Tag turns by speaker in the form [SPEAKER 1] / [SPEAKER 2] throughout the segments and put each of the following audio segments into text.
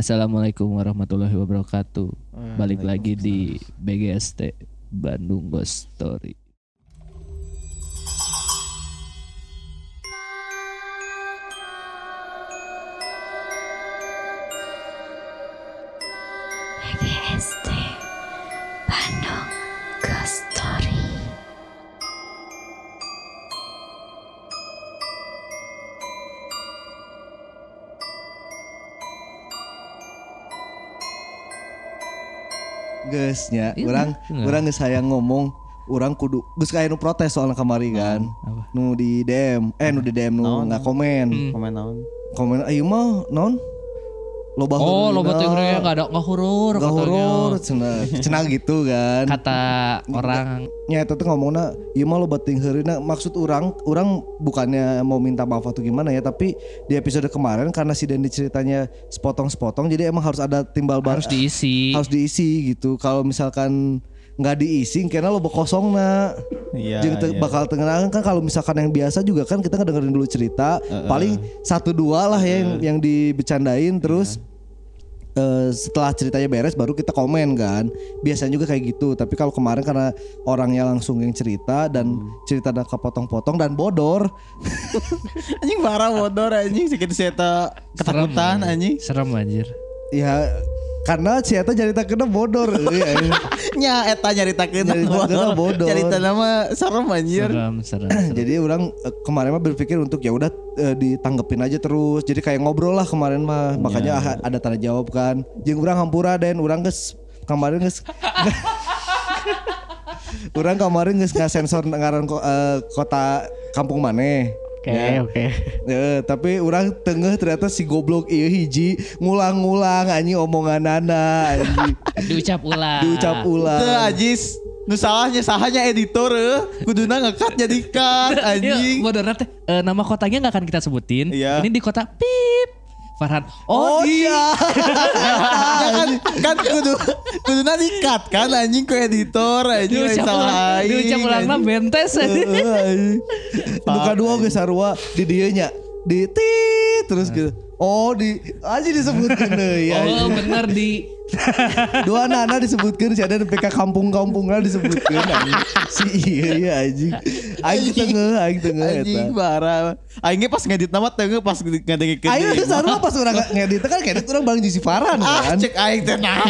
[SPEAKER 1] Assalamualaikum warahmatullahi wabarakatuh. Balik lagi di BGST Bandung Ghost Story.
[SPEAKER 2] Geusnya,
[SPEAKER 1] Iya,
[SPEAKER 2] orang
[SPEAKER 1] bener.
[SPEAKER 2] orang geus hayang ngomong orang kudu geus kayak nu protes soal kamari kan.
[SPEAKER 1] Apa?
[SPEAKER 2] Nu di DM, eh nu di DM nu nggak komen.
[SPEAKER 1] Hmm.
[SPEAKER 3] Komen naon?
[SPEAKER 2] Komen ayo mah non. Loba
[SPEAKER 1] Oh,
[SPEAKER 2] huruf
[SPEAKER 1] lo batu
[SPEAKER 2] dina.
[SPEAKER 1] yang gak ada nggak hurur
[SPEAKER 2] Nggak hurur, cenah cenah gitu kan.
[SPEAKER 1] Kata orang
[SPEAKER 2] Nya eta teh ngomongna ieu mah lo bating heurina maksud orang orang bukannya mau minta maaf atau gimana ya tapi di episode kemarin karena si Dendi ceritanya sepotong-sepotong jadi emang harus ada timbal balik
[SPEAKER 1] harus diisi.
[SPEAKER 2] harus diisi gitu. Kalau misalkan nggak diisi karena lo kosong na
[SPEAKER 3] Iya.
[SPEAKER 2] Jeung teu
[SPEAKER 3] iya.
[SPEAKER 2] bakal tengenang kan kalau misalkan yang biasa juga kan kita ngedengerin dulu cerita. Paling satu dua lah ya yang yang dibecandain. Terus eh, setelah ceritanya beres baru kita komen kan. Biasanya juga kayak gitu. Tapi kalau kemarin karena orangnya langsung yang cerita dan cerita ada kepotong-potong dan bodor.
[SPEAKER 3] Anjing parah bodor anjing. Saya tak ketakutan anjing.
[SPEAKER 1] Serem anjir.
[SPEAKER 2] ya karena si Eta cerita kena bodor Iya, iya.
[SPEAKER 3] Nya eta nyaritakeun
[SPEAKER 2] Nyaritakeun bodor.
[SPEAKER 3] Cerita nama serem anjir.
[SPEAKER 1] Serem, serem. serem.
[SPEAKER 2] Jadi orang eh, kemarin mah berpikir untuk ya udah eh, ditanggepin aja terus. Jadi kayak ngobrol lah kemarin mah. Makanya ah, ada tanda jawab kan. Jeung urang hampura dan urang geus kemarin geus Urang kemarin geus ngasensor ngaran eh, kota kampung maneh.
[SPEAKER 1] Oke, oke.
[SPEAKER 2] Eh, tapi orang tengah ternyata si goblok iya hiji ngulang-ngulang anjing omongan Nana anjing
[SPEAKER 1] Diucap ulang.
[SPEAKER 2] diucap
[SPEAKER 3] Teu
[SPEAKER 2] ulang.
[SPEAKER 3] ajis nu salahnya sahanya editor eh. kuduna ngekat jadi cut
[SPEAKER 1] Iya,
[SPEAKER 3] anjing.
[SPEAKER 1] bodohnya teh eh, nama kotanya nggak akan kita sebutin.
[SPEAKER 3] Iya.
[SPEAKER 1] Ini di kota Pip. Farhan. Oh,
[SPEAKER 2] Oh,
[SPEAKER 1] di-
[SPEAKER 2] iya.
[SPEAKER 3] Ya kan kan kudu kuduna di-cut kan anjing ku editor anjing lain salah aing,
[SPEAKER 1] Diucap ulang mah
[SPEAKER 3] anjing.
[SPEAKER 1] bentes.
[SPEAKER 2] Nu kadua geus sarua di dieu nya di tit terus gitu. Oh di aja disebutkeun deui ya.
[SPEAKER 1] Oh, bener di
[SPEAKER 2] Dua nana disebutkeun si ada PK kampung-kampungna disebutkeun anjing. Si iya iya anjing. Aing tengah aing tengah
[SPEAKER 3] anjing
[SPEAKER 2] eta.
[SPEAKER 3] parah. Aing ge pas ngedit nama teu pas ngadengikeun.
[SPEAKER 2] Aing geus sarua pas urang ngedit kan ngedit urang balik di si Farhan
[SPEAKER 3] Ah,
[SPEAKER 2] kan.
[SPEAKER 3] cek aing teh nah,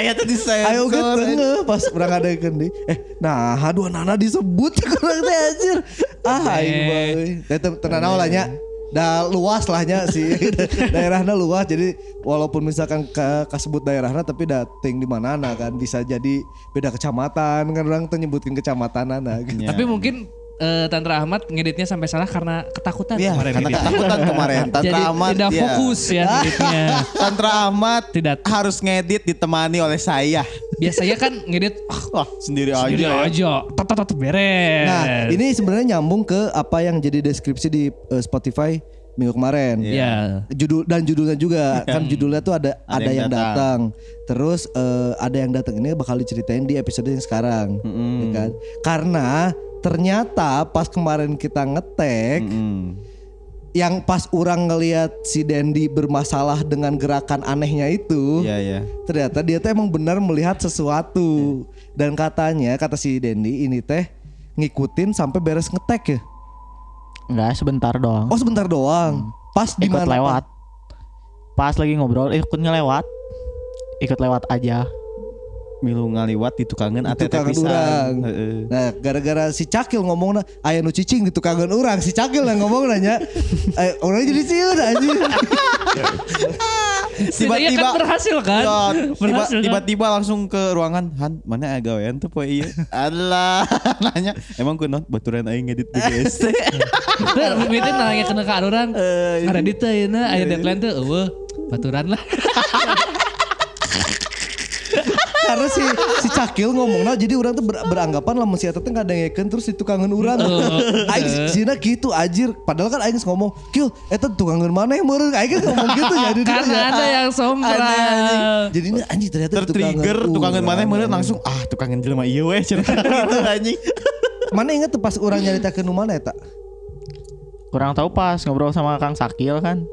[SPEAKER 3] aya teh disensor.
[SPEAKER 2] Ayo ge tengah pas urang ngadekeun deui. Eh nah dua nana disebut urang teh anjir. Ah aing mah euy. Teh tenan lah nya. Da luas lahnya sih daerahnya luas jadi walaupun misalkan ke kasebut daerahnya tapi dating di mana kan bisa jadi beda kecamatan kan orang tuh nyebutin kecamatan nah gitu.
[SPEAKER 1] Tapi mungkin eh, Tantra Ahmad ngeditnya sampai salah karena ketakutan
[SPEAKER 3] Iya,
[SPEAKER 1] kemarin
[SPEAKER 3] karena
[SPEAKER 1] ngedit.
[SPEAKER 3] ketakutan kemarin. Tantra
[SPEAKER 1] Jadi
[SPEAKER 3] Ahmad
[SPEAKER 1] tidak
[SPEAKER 3] ya.
[SPEAKER 1] fokus ya ngeditnya.
[SPEAKER 3] Tantra Ahmad
[SPEAKER 1] Tidak.
[SPEAKER 3] harus ngedit ditemani oleh saya.
[SPEAKER 1] Biasanya kan ngedit ah,
[SPEAKER 3] Wah, sendiri aja.
[SPEAKER 1] sendiri aja. Tet tet tet beres.
[SPEAKER 2] Nah ini sebenarnya nyambung ke apa yang jadi deskripsi di eh, Spotify minggu kemarin.
[SPEAKER 1] ya.
[SPEAKER 2] judul dan judulnya juga kan judulnya tuh ada ada, yang, datang. terus eh, ada yang datang ini bakal diceritain di episode yang sekarang ya kan karena ternyata pas kemarin kita ngetek
[SPEAKER 3] Hmm.
[SPEAKER 2] yang pas orang ngelihat si Dendi bermasalah dengan gerakan anehnya itu
[SPEAKER 3] Iya, iya.
[SPEAKER 2] ternyata dia tuh emang benar melihat sesuatu dan katanya kata si Dendi ini teh ngikutin sampai beres ngetek ya
[SPEAKER 4] Enggak sebentar doang.
[SPEAKER 2] oh sebentar doang pas di
[SPEAKER 4] ikut
[SPEAKER 2] mana
[SPEAKER 4] lewat. Pas lagi ngobrol ikut ngelewat. Ikut lewat aja.
[SPEAKER 3] Milu ngaliwat di tukangan
[SPEAKER 2] Di
[SPEAKER 3] pisan.
[SPEAKER 2] urang.
[SPEAKER 3] Heeh.
[SPEAKER 2] Nah, gara-gara si Cakil ngomong na, aya nu cicing di tukangan orang, si Cakil yang ngomong nanya, eh, orang jadi sieun anjing.
[SPEAKER 1] Setidaknya kan berhasil kan?
[SPEAKER 3] Ya,
[SPEAKER 1] kan?
[SPEAKER 3] tiba-tiba langsung ke ruangan Han mana aya gawean tuh poe ieu Allah nanya emang kunaon baturan aing ngedit BGST
[SPEAKER 1] Nah, mimitin nanya kena ke orang.
[SPEAKER 3] Eh,
[SPEAKER 1] Ada di teh ayeuna aya deadline teh eueuh baturan lah.
[SPEAKER 2] Karena si si Cakil ngomong nah, jadi orang tuh ber- beranggapan lah masih eta teh ngadengekeun terus di tukangan urang. Aing sina gitu anjir, padahal kan aing ngomong, "Kil, eta tukangan mana yang meureun?" Aing kan ngomong gitu jadi
[SPEAKER 1] Karena ada yang sombral.
[SPEAKER 2] Jadi ini anjing ternyata
[SPEAKER 3] tertrigger tukangan mana mana langsung ah tukangan jelema ieu we cenah gitu anjing
[SPEAKER 2] Mana inget tuh pas orang nyaritakeun nu mana eta?
[SPEAKER 4] Kurang tahu pas ngobrol sama Kang Sakil kan.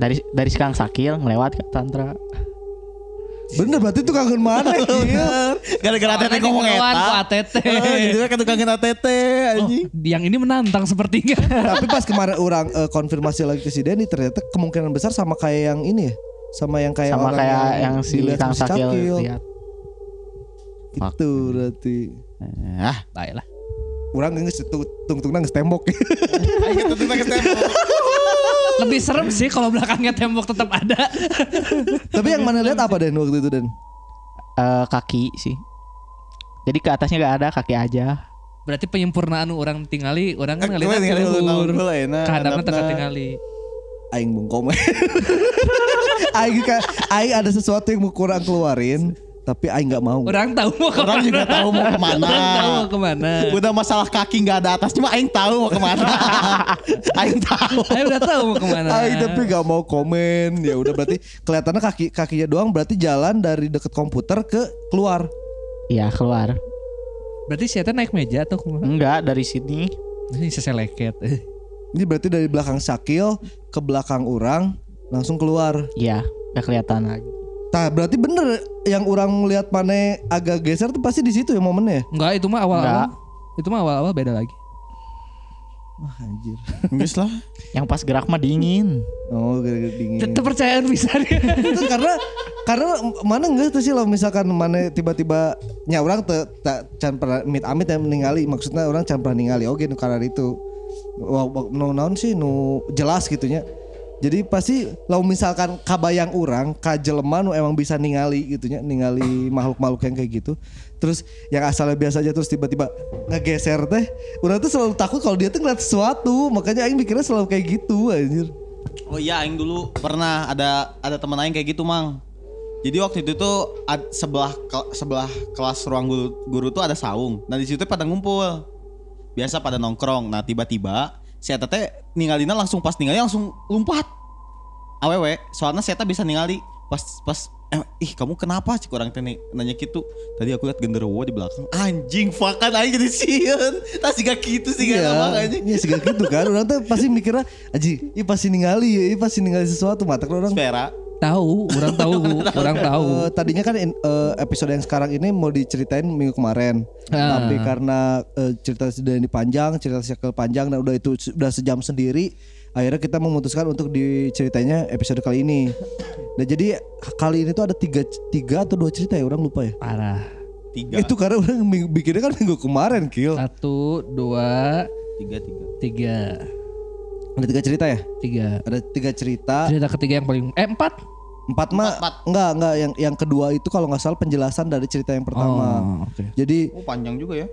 [SPEAKER 4] Dari dari Kang Sakil ngelewat ke Tantra.
[SPEAKER 2] Bener berarti itu kangen mana Gil?
[SPEAKER 3] Gara-gara
[SPEAKER 1] Soalnya
[SPEAKER 3] ATT ngomong eta.
[SPEAKER 1] ATT.
[SPEAKER 3] Eh, Jadi kan kangen ATT anjing.
[SPEAKER 1] Yang ini menantang sepertinya.
[SPEAKER 2] Tapi pas kemarin orang eh, konfirmasi lagi ke si Denny ternyata kemungkinan besar sama kayak yang ini ya. Sama yang kayak
[SPEAKER 4] Sama
[SPEAKER 2] orang
[SPEAKER 4] kayak yang si
[SPEAKER 2] dilihat
[SPEAKER 4] Kang
[SPEAKER 2] si
[SPEAKER 4] Sakil
[SPEAKER 2] Cakil.
[SPEAKER 4] lihat.
[SPEAKER 2] Itu berarti.
[SPEAKER 3] Ah,
[SPEAKER 1] Baiklah.
[SPEAKER 2] Orang nggak tung-tung nangis tembok.
[SPEAKER 3] ayo pakai tembok.
[SPEAKER 1] Lebih serem sih kalau belakangnya tembok tetap ada.
[SPEAKER 2] Tapi yang mana lihat apa Den waktu itu Den?
[SPEAKER 4] Eh, kaki sih. Jadi ke atasnya gak ada kaki aja.
[SPEAKER 1] Berarti penyempurnaan orang tingali, orang kan ke
[SPEAKER 3] dulu
[SPEAKER 1] luhur.
[SPEAKER 3] dulu enak.
[SPEAKER 1] Kadangnya tengah tingali.
[SPEAKER 2] Aing bungkom. aing aing ada sesuatu yang mau kurang keluarin, tapi aing nggak mau.
[SPEAKER 1] Orang tahu mau ke mana.
[SPEAKER 3] Orang juga tahu mau ke mana.
[SPEAKER 1] Orang tahu mau ke mana.
[SPEAKER 3] Udah masalah kaki nggak ada atas cuma aing tahu mau ke mana. aing tahu.
[SPEAKER 1] Saya udah tahu mau ke mana.
[SPEAKER 2] Aing tapi nggak mau komen. Ya udah berarti kelihatannya kaki kakinya doang berarti jalan dari deket komputer ke keluar.
[SPEAKER 4] Iya keluar.
[SPEAKER 1] Berarti siapa naik meja atau ke mana?
[SPEAKER 4] Enggak dari sini.
[SPEAKER 1] Ini seseleket.
[SPEAKER 2] Ini berarti dari belakang Sakil ke belakang orang langsung keluar.
[SPEAKER 4] Iya gak kelihatan lagi.
[SPEAKER 2] Nah berarti bener yang orang lihat mana agak geser tuh pasti di situ ya momennya.
[SPEAKER 1] Enggak, itu mah awal-awal.
[SPEAKER 4] Enggak.
[SPEAKER 1] Itu mah awal-awal beda lagi.
[SPEAKER 2] Wah anjir.
[SPEAKER 3] Enggak lah.
[SPEAKER 4] Yang pas gerak mah dingin.
[SPEAKER 2] Oh gara-gara dingin.
[SPEAKER 1] Tetap percayaan bisa dia.
[SPEAKER 2] itu karena karena mana enggak tuh sih lo misalkan mana tiba-tiba nya orang te, tak can pernah amit amit yang meninggali maksudnya orang can pernah ningali oke nu karena itu naon sih nu jelas gitunya jadi pasti lo misalkan kabayang orang kajelema nu emang bisa ningali gitunya ningali makhluk-makhluk yang kayak gitu terus yang asalnya biasa aja terus tiba-tiba ngegeser teh orang tuh selalu takut kalau dia tuh ngeliat sesuatu makanya aing mikirnya selalu kayak gitu anjir
[SPEAKER 3] Oh iya, aing dulu pernah ada ada teman aing kayak gitu, Mang. Jadi waktu itu tuh sebelah sebelah kelas ruang guru, guru tuh ada saung. Nah di situ pada ngumpul. Biasa pada nongkrong. Nah tiba-tiba si Eta teh ningalina langsung pas ningali langsung lompat. Awewe, soalnya si Eta bisa ningali pas pas eh, ih kamu kenapa sih kurang teh nih?" nanya gitu. Tadi aku lihat genderuwo di belakang. Anjing, fakan aing jadi sieun. Tas gitu sih
[SPEAKER 2] Iya,
[SPEAKER 3] kan anjing.
[SPEAKER 2] iya segala gitu kan. Orang tuh pasti mikirnya, aji, ini pasti ningali ya, ini pasti ningali sesuatu. Mata orang.
[SPEAKER 3] Spera.
[SPEAKER 1] Tahu, orang tahu, orang tahu.
[SPEAKER 2] Eh, tadinya kan in- eh, episode yang sekarang ini mau diceritain minggu kemarin,
[SPEAKER 1] Ah.
[SPEAKER 2] tapi karena eh, cerita sudah dipanjang, cerita circle panjang dan udah itu udah sejam sendiri, akhirnya kita memutuskan untuk diceritainnya episode kali ini. Nah jadi kali ini tuh ada tiga tiga atau dua cerita ya orang lupa ya.
[SPEAKER 1] Parah.
[SPEAKER 3] Tiga.
[SPEAKER 2] Itu karena orang bikinnya kan minggu kemarin kill.
[SPEAKER 1] Satu, dua,
[SPEAKER 3] Tiga, tiga.
[SPEAKER 1] tiga,
[SPEAKER 2] Ada tiga cerita ya?
[SPEAKER 1] tiga.
[SPEAKER 2] Ada tiga cerita.
[SPEAKER 1] Cerita ketiga yang paling eh empat.
[SPEAKER 2] Empat mah
[SPEAKER 3] Empat,
[SPEAKER 2] enggak enggak yang yang kedua itu kalau nggak salah penjelasan dari cerita yang pertama.
[SPEAKER 1] Oh, oke.
[SPEAKER 2] Jadi
[SPEAKER 3] Oh panjang juga ya.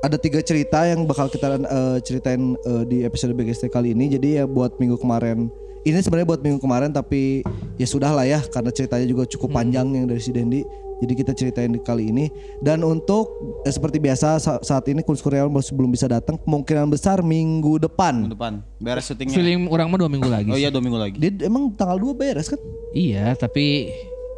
[SPEAKER 2] ada tiga cerita yang bakal kita eh, ceritain eh, di episode BGST kali ini. Jadi ya buat minggu kemarin ini sebenarnya buat minggu kemarin tapi ya sudah lah ya karena ceritanya juga cukup panjang yang dari si Dendi. Jadi kita ceritain kali ini dan untuk eh, seperti biasa sa- saat ini Kunz Kurniawan masih belum bisa datang kemungkinan besar minggu depan.
[SPEAKER 3] Minggu depan. Beres syutingnya.
[SPEAKER 1] Film orang mah dua minggu lagi.
[SPEAKER 3] Oh iya dua minggu lagi.
[SPEAKER 2] Dia emang tanggal 2 beres kan?
[SPEAKER 1] Iya, tapi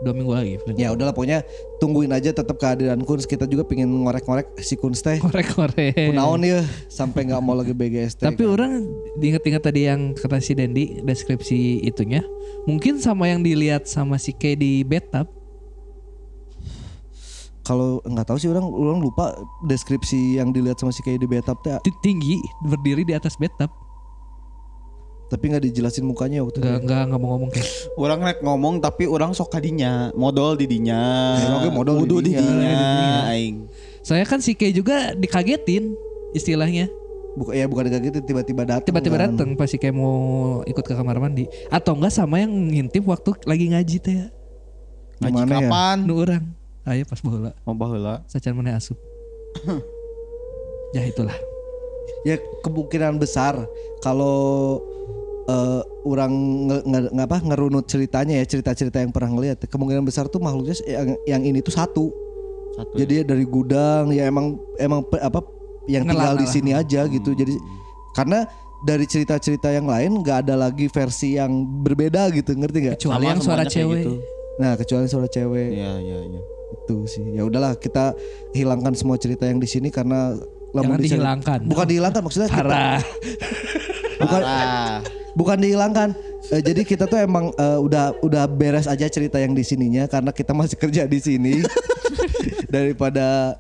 [SPEAKER 1] dua minggu lagi.
[SPEAKER 2] Ya udahlah pokoknya tungguin aja tetap kehadiran Kunz. Kita juga pingin ngorek-ngorek si Kunz teh.
[SPEAKER 1] Korek-korek.
[SPEAKER 2] Kunaon ya sampai nggak mau lagi BGST.
[SPEAKER 1] Tapi orang diinget-inget tadi yang kata si Dendi deskripsi itunya mungkin sama yang dilihat sama si Kay di bathtub.
[SPEAKER 2] Kalau nggak tahu sih orang orang lupa deskripsi yang dilihat sama si kayak di bathtub teh
[SPEAKER 1] Ti- tinggi berdiri di atas bathtub.
[SPEAKER 2] tapi nggak dijelasin mukanya waktu itu.
[SPEAKER 1] Enggak enggak enggak mau ngomong kayak
[SPEAKER 3] Orang rek ngomong tapi orang sok kadinya, modal di dinya.
[SPEAKER 2] Ya, oke, modal di
[SPEAKER 3] Wudu di
[SPEAKER 2] dinya.
[SPEAKER 3] dinya. Aing.
[SPEAKER 1] Saya kan si Kay juga dikagetin istilahnya.
[SPEAKER 2] Bukan ya bukan kayak gitu tiba-tiba datang.
[SPEAKER 1] Tiba-tiba
[SPEAKER 2] kan.
[SPEAKER 1] datang pas si Kay mau ikut ke kamar mandi atau enggak sama yang ngintip waktu lagi ngaji teh ya.
[SPEAKER 3] Ngaji
[SPEAKER 2] ya?
[SPEAKER 3] kapan?
[SPEAKER 1] Nu orang. Ayo pas baheula
[SPEAKER 3] Mau baheula.
[SPEAKER 1] sacan mana asup. ya itulah.
[SPEAKER 2] Ya kemungkinan besar kalau eh, orang nge, nge- nge- apa ngerunut ceritanya ya cerita-cerita yang pernah ngeliat kemungkinan besar tuh makhluknya yang, yang ini tuh satu.
[SPEAKER 3] Satu.
[SPEAKER 2] Jadi ya dari gudang ya emang emang pe- apa yang tinggal di sini aja gitu. Jadi karena dari cerita-cerita yang lain nggak ada lagi versi yang berbeda gitu, ngerti nggak?
[SPEAKER 1] Kecuali
[SPEAKER 3] Sama
[SPEAKER 1] yang suara cewek.
[SPEAKER 3] gitu.
[SPEAKER 2] Nah kecuali suara cewek
[SPEAKER 3] Iya, iya, iya.
[SPEAKER 2] itu sih. Ya udahlah kita hilangkan semua cerita yang di sini karena
[SPEAKER 1] Jangan dihilangkan.
[SPEAKER 2] Bukan dihilangkan maksudnya kita
[SPEAKER 1] Parah.
[SPEAKER 2] bukan
[SPEAKER 3] Parah.
[SPEAKER 2] bukan dihilangkan. Eh, jadi kita tuh emang eh, udah udah beres aja cerita yang di sininya karena kita masih kerja di sini daripada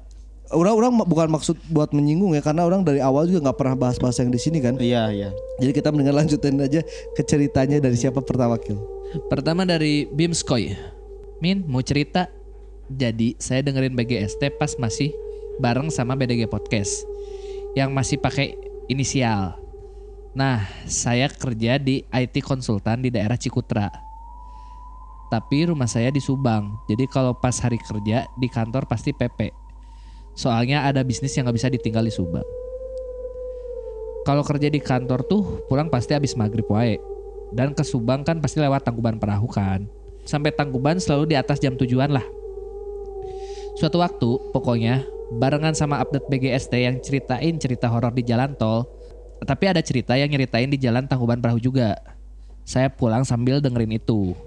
[SPEAKER 2] orang-orang bukan maksud buat menyinggung ya karena orang dari awal juga nggak pernah bahas-bahas yang di sini kan.
[SPEAKER 3] Iya iya.
[SPEAKER 2] Jadi kita mendingan lanjutin aja ke ceritanya dari siapa pertama kill.
[SPEAKER 1] Pertama dari Bimskoy. Min mau cerita. Jadi saya dengerin BGST pas masih bareng sama BDG Podcast yang masih pakai inisial. Nah, saya kerja di IT konsultan di daerah Cikutra. Tapi rumah saya di Subang. Jadi kalau pas hari kerja di kantor pasti PP. Soalnya ada bisnis yang nggak bisa ditinggal di Subang. Kalau kerja di kantor tuh pulang pasti habis maghrib wae. Dan ke Subang kan pasti lewat Tangkuban Perahu kan. Sampai Tangkuban selalu di atas jam tujuan lah. Suatu waktu pokoknya barengan sama update BGST yang ceritain cerita horor di jalan tol. Tapi ada cerita yang nyeritain di jalan Tangkuban Perahu juga. Saya pulang sambil dengerin itu.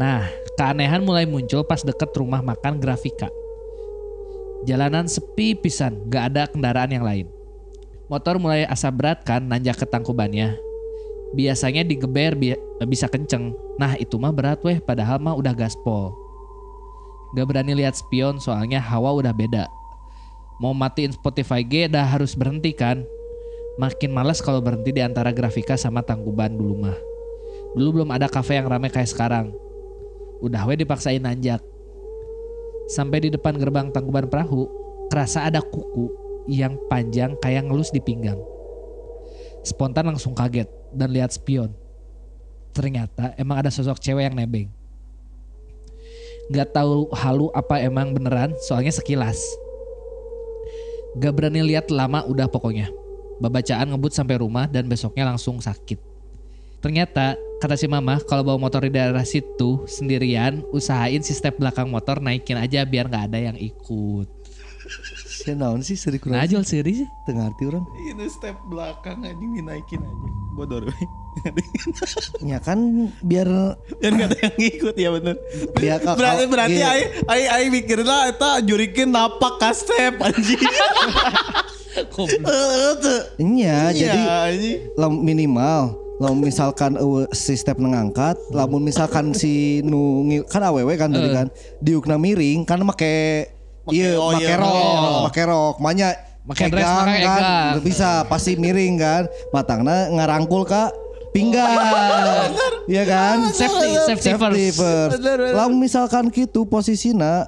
[SPEAKER 1] Nah, keanehan mulai muncul pas deket rumah makan Grafika. Jalanan sepi pisan, gak ada kendaraan yang lain. Motor mulai asa berat kan nanjak ke tangkubannya. Biasanya digeber bi- bisa kenceng. Nah itu mah berat weh padahal mah udah gaspol. Gak berani lihat spion soalnya hawa udah beda. Mau matiin Spotify G dah harus berhenti kan. Makin males kalau berhenti di antara grafika sama tangkuban dulu mah. Dulu belum ada kafe yang rame kayak sekarang. Udah weh dipaksain nanjak. Sampai di depan gerbang tangkuban perahu, kerasa ada kuku yang panjang kayak ngelus di pinggang. Spontan langsung kaget dan lihat spion. Ternyata emang ada sosok cewek yang nebeng. Gak tahu halu apa emang beneran, soalnya sekilas. Gak berani lihat lama udah pokoknya. Babacaan ngebut sampai rumah dan besoknya langsung sakit. Ternyata kata si mama kalau bawa motor di daerah situ sendirian usahain si step belakang motor naikin aja biar nggak ada yang ikut.
[SPEAKER 2] Saya naon sih seri kurang
[SPEAKER 1] Najol seri sih.
[SPEAKER 2] tengah arti orang.
[SPEAKER 3] Ini step belakang anjing dinaikin aja. Bodor.
[SPEAKER 2] Ya kan biar
[SPEAKER 3] Dan gak ada yang ngikut ya bener.
[SPEAKER 2] biar
[SPEAKER 3] Berarti berarti
[SPEAKER 2] iya.
[SPEAKER 3] ai ai ai mikir lah eta jurikin napak ka step anjing.
[SPEAKER 2] Iya, jadi
[SPEAKER 3] Iya,
[SPEAKER 2] lam- minimal lamun misalkan uh, si step ngangkat, lamun misalkan si nu kan awewe kan tadi kan diukna miring kan make iya
[SPEAKER 3] oh
[SPEAKER 2] make rok,
[SPEAKER 3] make rok.
[SPEAKER 2] make rok, makanya
[SPEAKER 1] Make dress, make
[SPEAKER 2] kan. Nggak bisa pasti miring kan, matangna ngarangkul ka pinggang. Iya kan?
[SPEAKER 1] Safety, safety, first.
[SPEAKER 2] first.
[SPEAKER 3] Bener.
[SPEAKER 2] Lamun misalkan gitu posisinya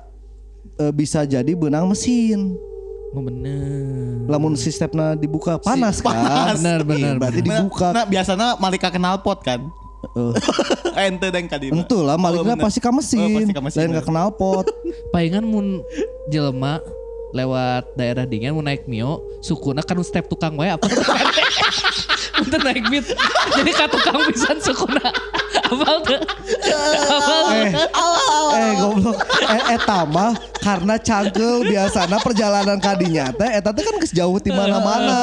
[SPEAKER 2] eh, bisa jadi benang mesin.
[SPEAKER 1] Oh bener.
[SPEAKER 2] Lamun si stepna dibuka panas kan?
[SPEAKER 1] Bener, bener,
[SPEAKER 2] Berarti
[SPEAKER 1] bener.
[SPEAKER 2] dibuka.
[SPEAKER 3] Nah, biasanya malika kenal pot kan.
[SPEAKER 2] Eh,
[SPEAKER 3] Ente dan kadina.
[SPEAKER 2] Tentu lah maliknya
[SPEAKER 3] Oh,
[SPEAKER 2] pasti ke mesin,
[SPEAKER 3] Oh, pasti ka
[SPEAKER 2] lain gak kenal pot.
[SPEAKER 1] Palingan mun jelema lewat daerah dingin mau naik mio sukuna kan step tukang wae apa Untuk naik beat jadi ka tukang pisan sukuna apal tuh apal
[SPEAKER 2] eh, eh goblok. Eh, eta mah karena cangkel biasana perjalanan kadinya teh eta teh kan geus jauh di mana-mana.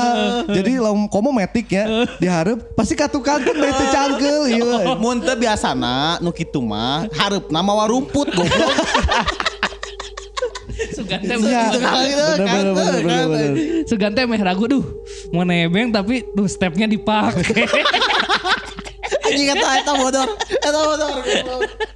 [SPEAKER 2] Jadi lamun komo metik ya diharap pasti ka tukang kan bete cangkel ieu.
[SPEAKER 3] Mun teu biasana nu kitu mah hareupna mawa rumput goblok.
[SPEAKER 1] Sugante
[SPEAKER 2] Iya.
[SPEAKER 1] Sugante meh ragu duh. Mau nebeng tapi duh stepnya dipakai
[SPEAKER 3] Anjing eta eta bodor. Eta bodor.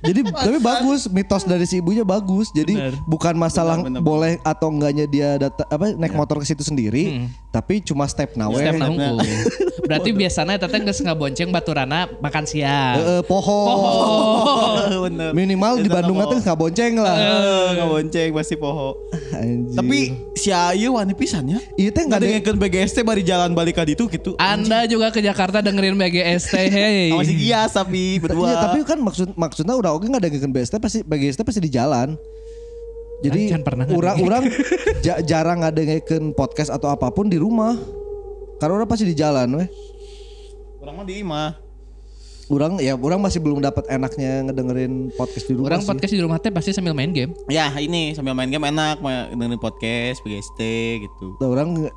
[SPEAKER 2] Jadi tapi bagus mitos dari si ibunya bagus. Jadi
[SPEAKER 1] Bener.
[SPEAKER 2] bukan masalah
[SPEAKER 3] Bener, bener.
[SPEAKER 2] boleh atau enggaknya dia data apa naik motor ke situ sendiri, tapi cuma step nawe.
[SPEAKER 1] step nah unggul berarti biasanya teteh geus ngabonceng baturana makan siang
[SPEAKER 2] Eh, eh, poho.
[SPEAKER 3] Bener.
[SPEAKER 2] Minimal di Bandung
[SPEAKER 3] nggak
[SPEAKER 2] nggak bonceng lah.
[SPEAKER 3] Eh, ngabonceng pasti poho.
[SPEAKER 2] Anjing.
[SPEAKER 3] Tapi si Ayu wani pisan ya.
[SPEAKER 2] Iya teh nggak ada
[SPEAKER 3] Nggak BGST bari jalan balik ka ditu gitu.
[SPEAKER 1] Anda juga ke Jakarta dengerin BGST hey
[SPEAKER 3] Sama si Gias tapi berdua.
[SPEAKER 2] Iya, tapi kan maksud maksudnya udah oke nggak ada ngeken BST pasti BGST pasti di jalan. Jadi orang-orang ja- jarang ada ngeken podcast atau apa pun di rumah. Karena orang pasti di jalan, weh.
[SPEAKER 3] Orang mah di imah.
[SPEAKER 2] Orang ya orang masih belum dapat enaknya ngedengerin podcast di rumah.
[SPEAKER 1] Orang
[SPEAKER 2] sih.
[SPEAKER 1] podcast di rumah teh pasti sambil main game.
[SPEAKER 3] Ya ini sambil main game enak dengerin podcast BGST gitu.
[SPEAKER 2] Nah, orang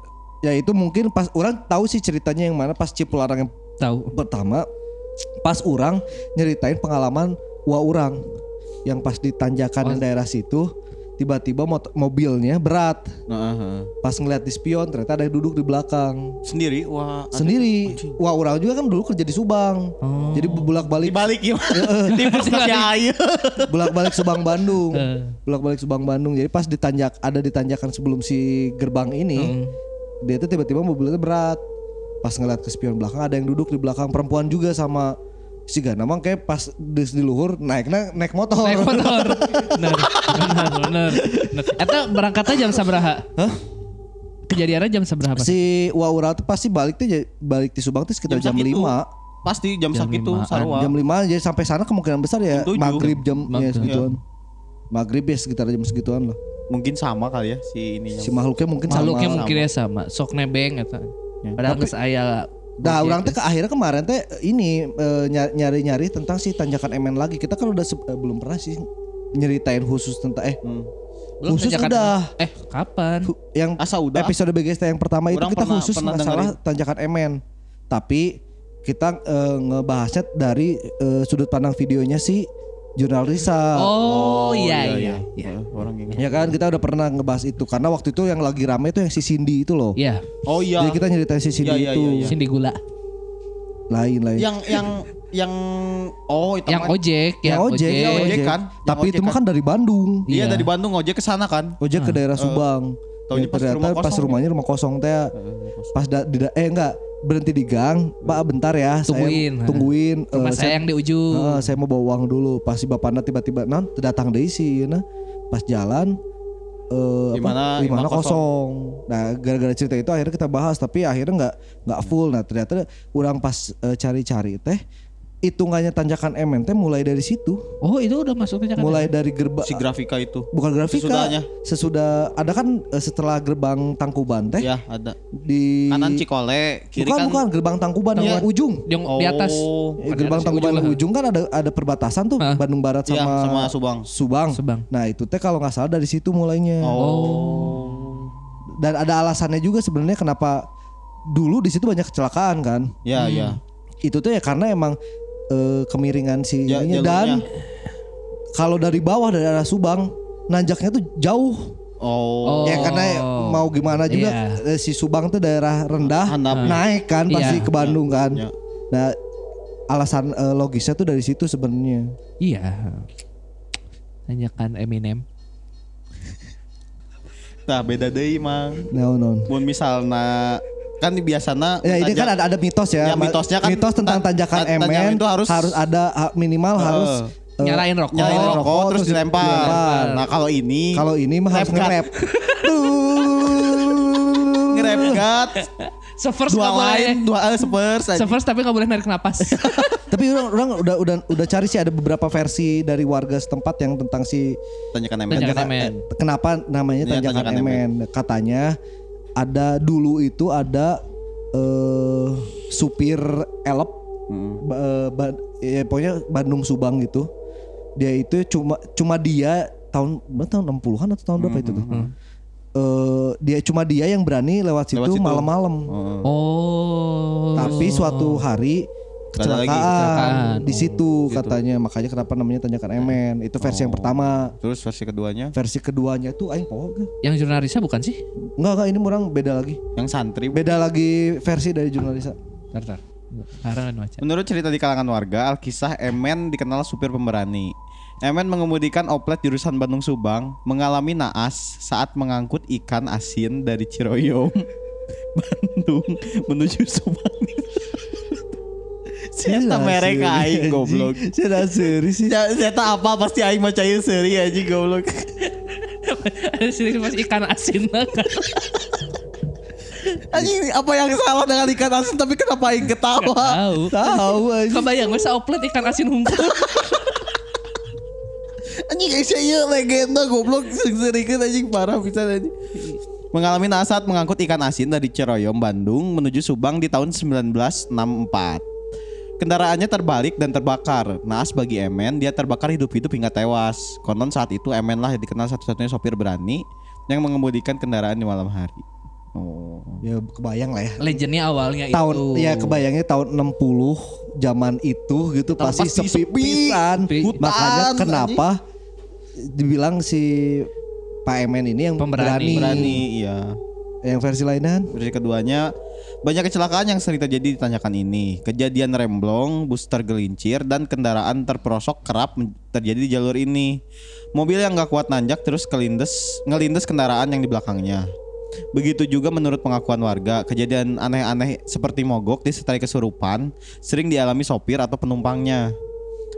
[SPEAKER 2] ya itu mungkin pas orang tahu sih ceritanya yang mana pas Cipularang yang
[SPEAKER 1] Tahu.
[SPEAKER 2] pertama pas orang nyeritain pengalaman wa orang yang pas di tanjakan daerah situ tiba-tiba mobilnya berat.
[SPEAKER 3] Nah, heeh.
[SPEAKER 2] Pas ngeliat di spion ternyata ada yang duduk di belakang.
[SPEAKER 3] Sendiri wah
[SPEAKER 2] Sendiri. Wah, orang juga kan dulu kerja di Subang. Jadi bolak-balik
[SPEAKER 3] dibalik ya. Di puskesmas ayu.
[SPEAKER 2] bolak-balik Subang Bandung.
[SPEAKER 1] Eh.
[SPEAKER 2] Bolak-balik Subang Bandung. Jadi pas ditanjak ada di tanjakan sebelum si gerbang ini, dia tuh tiba-tiba mobilnya berat. Pas ngeliat ke spion belakang ada yang duduk di belakang perempuan juga sama si Gana emang kayak pas di, di luhur naiknya naik motor.
[SPEAKER 1] Naik motor. Bener, bener. bener. Eta berangkatnya jam sabaraha?
[SPEAKER 2] Hah?
[SPEAKER 1] Kejadiannya jam sabaraha? Pak?
[SPEAKER 2] Si Waura tuh pasti balik tuh balik di Subang tuh sekitar jam,
[SPEAKER 3] sakitu.
[SPEAKER 2] 5
[SPEAKER 3] Pasti jam,
[SPEAKER 1] Jam
[SPEAKER 3] sakitu
[SPEAKER 1] limaan.
[SPEAKER 3] sarua.
[SPEAKER 2] Jam 5 jadi sampai sana kemungkinan besar ya
[SPEAKER 3] Jam
[SPEAKER 2] maghrib jam ya
[SPEAKER 1] Maghrib.
[SPEAKER 2] segituan. Maghrib ya sekitar jam segituan lah.
[SPEAKER 3] Mungkin sama kali ya si ini.
[SPEAKER 2] Si makhluknya mungkin
[SPEAKER 1] Makhluknya
[SPEAKER 2] sama.
[SPEAKER 1] mungkin ya sama. Sok nebeng eta. Padahal geus aya
[SPEAKER 2] Nah, orang teh ke akhirnya kemarin teh ini eh, ny- nyari-nyari tentang si tanjakan MN lagi. Kita kan udah se- eh, belum pernah sih nyeritain khusus tentang eh
[SPEAKER 1] Belum
[SPEAKER 2] khusus
[SPEAKER 1] tanjakan-
[SPEAKER 2] udah.
[SPEAKER 1] Eh, kapan?
[SPEAKER 2] yang
[SPEAKER 3] Asa udah.
[SPEAKER 2] episode BGST yang pertama itu
[SPEAKER 3] Orang
[SPEAKER 2] kita
[SPEAKER 3] pernah-
[SPEAKER 2] khusus
[SPEAKER 3] pernah
[SPEAKER 2] masalah tanjakan MN. Tapi kita eh, ngebahasnya dari eh, sudut pandang videonya si jurnal Risa.
[SPEAKER 1] Oh, iya iya. iya.
[SPEAKER 3] Eh, Orang ingat.
[SPEAKER 2] Ya kan kita udah pernah ngebahas itu karena waktu itu yang lagi rame itu yang si Cindy itu loh.
[SPEAKER 1] Iya,
[SPEAKER 3] Oh iya.
[SPEAKER 2] Jadi kita nyeritain si Cindy
[SPEAKER 3] Iya, iya,
[SPEAKER 2] itu
[SPEAKER 3] iya, iya.
[SPEAKER 1] Cindy gula.
[SPEAKER 2] lain lain.
[SPEAKER 3] Yang yang yang oh itu
[SPEAKER 1] Yang ojek,
[SPEAKER 2] yang
[SPEAKER 1] yang
[SPEAKER 2] ojek,
[SPEAKER 1] ojek.
[SPEAKER 2] yang
[SPEAKER 3] ojek kan? Yang
[SPEAKER 2] Tapi
[SPEAKER 3] ojek
[SPEAKER 2] itu mah
[SPEAKER 3] kan?
[SPEAKER 2] kan dari Bandung.
[SPEAKER 3] Iya
[SPEAKER 1] Iya.
[SPEAKER 3] dari Bandung ojek ke sana kan.
[SPEAKER 2] Ojek ke daerah Subang.
[SPEAKER 3] Taunya
[SPEAKER 2] Ya,
[SPEAKER 3] pas
[SPEAKER 2] ternyata
[SPEAKER 3] rumah
[SPEAKER 2] pas rumahnya rumah kosong teh. Pas da, di, da- eh enggak berhenti di gang, Pak bentar ya,
[SPEAKER 1] Tungguin.
[SPEAKER 2] saya tungguin.
[SPEAKER 1] Rumah
[SPEAKER 2] Eh,
[SPEAKER 1] saya yang di ujung.
[SPEAKER 2] eh, saya mau bawa uang dulu. Pas si bapaknya tiba-tiba non datang deh sih, nah. Pas jalan eh
[SPEAKER 3] Di mana-
[SPEAKER 2] apa? Di
[SPEAKER 3] di mana
[SPEAKER 2] mana kosong. Nah, gara-gara cerita itu akhirnya kita bahas tapi akhirnya nggak nggak full. Nah, ternyata orang pas eh, cari-cari teh hitungannya tanjakan MN teh mulai dari situ.
[SPEAKER 1] Oh, itu udah masuk tanjakan.
[SPEAKER 2] Mulai dari gerbang
[SPEAKER 3] Si grafika itu.
[SPEAKER 2] bukan grafika
[SPEAKER 3] Sesudahnya.
[SPEAKER 2] sesudah ada kan eh, setelah gerbang Tangkuban teh
[SPEAKER 3] Ya ada.
[SPEAKER 2] di
[SPEAKER 3] Kanan Cikole, kiri
[SPEAKER 2] bukan
[SPEAKER 3] kan.
[SPEAKER 2] bukan gerbang Tangkuban yang
[SPEAKER 3] Iya.
[SPEAKER 2] ujung
[SPEAKER 1] Yang di atas.
[SPEAKER 3] Oh,
[SPEAKER 2] Eh, gerbang Tangkuban yang ujung kan ada ada perbatasan tuh
[SPEAKER 1] Hah?
[SPEAKER 2] Bandung Barat
[SPEAKER 3] Iya,
[SPEAKER 2] sama
[SPEAKER 3] sama Subang.
[SPEAKER 2] Subang.
[SPEAKER 1] Subang.
[SPEAKER 2] Nah itu teh kalau nggak salah dari situ mulainya.
[SPEAKER 3] Oh.
[SPEAKER 2] Dan ada alasannya juga sebenarnya kenapa dulu di situ banyak kecelakaan kan.
[SPEAKER 3] Ya, ya.
[SPEAKER 2] Itu tuh ya karena emang eh, kemiringan si
[SPEAKER 3] Ja-
[SPEAKER 2] ininya. dan kalau dari bawah dari arah Subang nanjaknya tuh jauh.
[SPEAKER 3] Oh.
[SPEAKER 2] Ya karena mau gimana juga
[SPEAKER 1] Iya.
[SPEAKER 2] eh, si Subang tuh daerah rendah
[SPEAKER 3] Handap.
[SPEAKER 2] naik kan pasti
[SPEAKER 1] Iya.
[SPEAKER 2] ke Bandung kan.
[SPEAKER 3] Ya.
[SPEAKER 2] Nah alasan eh, logisnya tuh dari situ sebenarnya.
[SPEAKER 1] Iya. Tanjakan Eminem.
[SPEAKER 3] Nah, beda deui, Mang.
[SPEAKER 2] No, no.
[SPEAKER 3] Mun misalna kan biasana
[SPEAKER 2] Ya ini kan ada ada mitos ya.
[SPEAKER 3] Ya, mitosnya kan
[SPEAKER 2] mitos tentang
[SPEAKER 3] tan-
[SPEAKER 2] tanjakan
[SPEAKER 3] tan- tanjakan
[SPEAKER 2] MN
[SPEAKER 3] itu harus-
[SPEAKER 2] ada ha- minimal harus eh,
[SPEAKER 1] Nyalain rokok.
[SPEAKER 3] nyalain rokok,
[SPEAKER 2] rokok,
[SPEAKER 3] terus
[SPEAKER 2] terus
[SPEAKER 3] dilempar.
[SPEAKER 2] dilempar.
[SPEAKER 3] Nah, kalau ini
[SPEAKER 2] kalau ini mah harus nge-rap.
[SPEAKER 3] nge-rap God,
[SPEAKER 1] Sefirst
[SPEAKER 3] dua
[SPEAKER 1] nggak boleh.
[SPEAKER 3] dua eh, spurs aja.
[SPEAKER 1] Sefirst tapi nggak boleh narik napas.
[SPEAKER 2] Tapi orang, orang udah udah udah cari sih ada beberapa versi dari warga setempat yang tentang si
[SPEAKER 3] Tanjakan MN.
[SPEAKER 1] Tanjakan
[SPEAKER 2] tanjakan-
[SPEAKER 1] MN.
[SPEAKER 2] eh, kenapa namanya
[SPEAKER 3] Iya,
[SPEAKER 2] tanjakan,
[SPEAKER 3] tanjakan
[SPEAKER 2] MN. Katanya ada dulu itu ada eh supir elep
[SPEAKER 3] Mm.
[SPEAKER 2] ba- eh, ba- ya, pokoknya Bandung Subang gitu. Dia itu cuma cuma dia tahun berapa tahun 60-an atau tahun berapa itu tuh. Eh, dia cuma dia yang berani lewat situ
[SPEAKER 3] Lewat situ.
[SPEAKER 2] malam-malam.
[SPEAKER 3] Oh.
[SPEAKER 1] Oh.
[SPEAKER 2] Tapi suatu hari kecelakaan
[SPEAKER 1] kecelakaan.
[SPEAKER 2] di situ katanya makanya kenapa namanya tanjakan Emen itu versi yang pertama
[SPEAKER 3] Terus versi keduanya
[SPEAKER 2] versi keduanya tuh aing poho.
[SPEAKER 1] Yang jurnalisnya bukan sih?
[SPEAKER 2] enggak enggak ini orang beda lagi
[SPEAKER 3] yang santri.
[SPEAKER 2] beda lagi versi dari jurnalisa
[SPEAKER 1] baca.
[SPEAKER 3] Menurut cerita di kalangan warga, Alkisah Emen dikenal supir pemberani. Emen mengemudikan oplet jurusan Bandung Subang mengalami naas saat mengangkut ikan asin dari Ciroyom, Bandung menuju Subang. Siapa merek aing goblok.
[SPEAKER 2] Saya seri sih
[SPEAKER 3] Siapa apa pasti aing mah cair seri aja goblok.
[SPEAKER 1] Ada sini mas ikan asin.
[SPEAKER 3] Anjing apa yang salah dengan ikan asin tapi kenapa aing ketawa?
[SPEAKER 1] Tahu.
[SPEAKER 2] tahu aja
[SPEAKER 1] Kebayang gue oplet ikan asin hunkul.
[SPEAKER 3] Anjing guys ya legenda goblok sering anjing parah bisa anjing. Mengalami naas saat mengangkut ikan asin dari Ciroyom, Bandung menuju Subang di tahun 1964. Kendaraannya terbalik dan terbakar. Naas bagi Emen, dia terbakar hidup-hidup hingga tewas. Konon saat itu Emen lah yang dikenal satu-satunya sopir berani yang mengemudikan kendaraan di malam hari. Oh.
[SPEAKER 2] ya kebayang lah ya
[SPEAKER 1] Legendnya awalnya
[SPEAKER 2] tahun
[SPEAKER 1] itu.
[SPEAKER 2] ya kebayangnya tahun 60 zaman itu gitu
[SPEAKER 3] Tahun
[SPEAKER 2] pasti
[SPEAKER 3] pasti
[SPEAKER 2] sepi
[SPEAKER 3] sepi.
[SPEAKER 2] pisan
[SPEAKER 1] Sepi.
[SPEAKER 2] makanya
[SPEAKER 3] Hutan,
[SPEAKER 2] kenapa dibilang si Pak Emen ini yang
[SPEAKER 1] Pemberani.
[SPEAKER 2] berani.
[SPEAKER 3] Berani, iya.
[SPEAKER 2] Yang versi lainnya
[SPEAKER 3] Versi keduanya banyak kecelakaan yang sering terjadi di tanjakan ini. Kejadian remblong, bus tergelincir, dan kendaraan terperosok kerap terjadi di jalur ini. Mobil yang nggak kuat nanjak terus kelindes, ngelindes kendaraan yang di belakangnya. Begitu juga menurut pengakuan warga, kejadian aneh-aneh seperti mogok disertai kesurupan sering dialami sopir atau penumpangnya.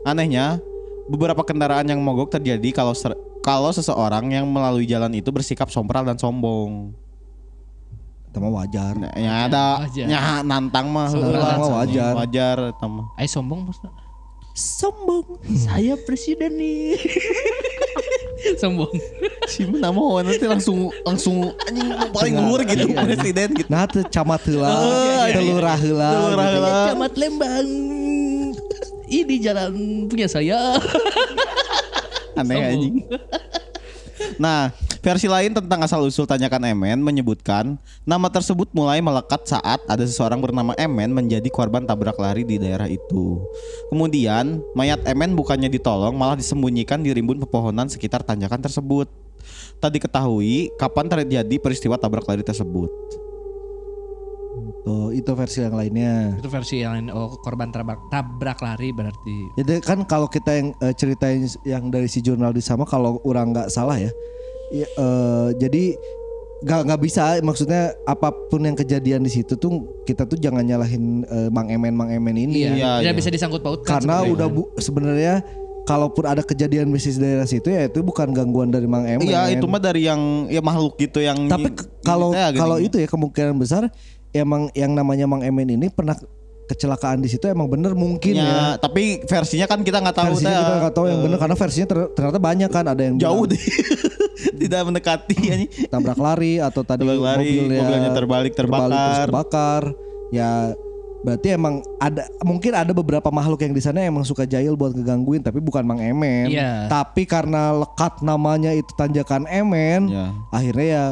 [SPEAKER 3] Anehnya, beberapa kendaraan yang mogok terjadi kalau kalau seseorang yang melalui jalan itu bersikap sompral dan sombong.
[SPEAKER 2] Sama wajar.
[SPEAKER 3] Nah, ya ada
[SPEAKER 1] Wajar.
[SPEAKER 3] nya nantang mah
[SPEAKER 2] mah wajar.
[SPEAKER 3] wajar eta mah.
[SPEAKER 1] Ayo sombong maksudnya.
[SPEAKER 2] Sombong.
[SPEAKER 1] Saya presiden nih. sombong.
[SPEAKER 3] si nama nanti langsung langsung anjing paling luhur gitu presiden gitu
[SPEAKER 2] Nah, teu camat heula,
[SPEAKER 3] Oh, iya, iya.
[SPEAKER 2] telurah heula.
[SPEAKER 3] Telurah
[SPEAKER 2] gitu.
[SPEAKER 3] heula.
[SPEAKER 1] Camat Lembang. Ini jalan punya saya.
[SPEAKER 3] aneh anjing Nah, versi lain tentang asal-usul tanyakan Emen menyebutkan nama tersebut mulai melekat saat ada seseorang bernama Emen menjadi korban tabrak lari di daerah itu. Kemudian, mayat Emen bukannya ditolong malah disembunyikan di rimbun pepohonan sekitar tanjakan tersebut. Tak diketahui kapan terjadi peristiwa tabrak lari tersebut.
[SPEAKER 2] Tuh, itu versi yang lainnya.
[SPEAKER 1] Itu versi yang lain. Oh, korban tabrak, tabrak lari berarti.
[SPEAKER 2] Jadi kan kalau kita yang eh, ceritain yang dari si jurnalis sama kalau orang nggak salah ya, ya, eh, jadi nggak nggak bisa maksudnya apa pun yang kejadian di situ tuh kita tuh jangan nyalahin eh, Mang Emen Mang Emen ini
[SPEAKER 1] Iya,
[SPEAKER 3] Iya,
[SPEAKER 1] tidak
[SPEAKER 3] iya.
[SPEAKER 1] bisa disangkut pautkan.
[SPEAKER 2] karena udah bu, sebenarnya kalaupun ada kejadian bisnis daerah situ ya itu bukan gangguan dari Mang Emen.
[SPEAKER 3] Iya, itu mah dari yang ya makhluk gitu yang
[SPEAKER 2] Tapi kalau
[SPEAKER 3] ya, gini.
[SPEAKER 2] kalau itu ya kemungkinan besar emang yang namanya Mang Emen ini pernah kecelakaan di situ emang bener mungkin ya.
[SPEAKER 3] Ya, tapi versinya kan kita nggak tahu
[SPEAKER 2] Versinya kita nggak tahu yang bener karena versinya ter- ternyata banyak kan ada yang
[SPEAKER 3] jauh
[SPEAKER 2] bilang
[SPEAKER 3] deh. Tidak mendekati anjing.
[SPEAKER 2] tabrak lari atau tadi
[SPEAKER 3] Tabrak lari,
[SPEAKER 2] mobilnya,
[SPEAKER 3] mobilnya terbalik, terbakar.
[SPEAKER 2] terus kebakar. Ya berarti emang ada mungkin ada beberapa makhluk yang di sana emang suka jahil buat ngegangguin tapi bukan Mang Emen.
[SPEAKER 1] Iya.
[SPEAKER 2] Tapi karena lekat namanya itu tanjakan Emen,
[SPEAKER 3] Ya.
[SPEAKER 2] akhirnya ya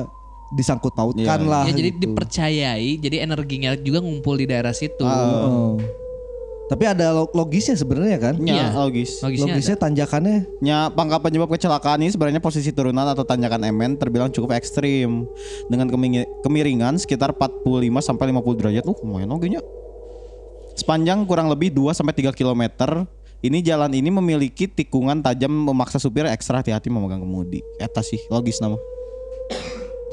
[SPEAKER 2] disangkut pautkan
[SPEAKER 3] Iya,
[SPEAKER 2] lah.
[SPEAKER 1] Ya jadi
[SPEAKER 2] gitu.
[SPEAKER 1] dipercayai, jadi energinya juga ngumpul di daerah situ.
[SPEAKER 2] Oh. Tapi ada lo- logisnya sebenarnya kan?
[SPEAKER 3] Ya,
[SPEAKER 1] Iya.
[SPEAKER 3] logis.
[SPEAKER 1] Logisnya,
[SPEAKER 2] Logisnya tanjakannya
[SPEAKER 3] Ya, pangkal penyebab kecelakaan ini sebenarnya posisi turunan atau tanjakan MN terbilang cukup ekstrim dengan kemiringan sekitar 45 sampai 50 derajat. Uh, lumayan oke nya. Sepanjang kurang lebih 2 sampai 3 km. Ini jalan ini memiliki tikungan tajam memaksa supir ekstra hati-hati memegang kemudi. Eta sih logis nama.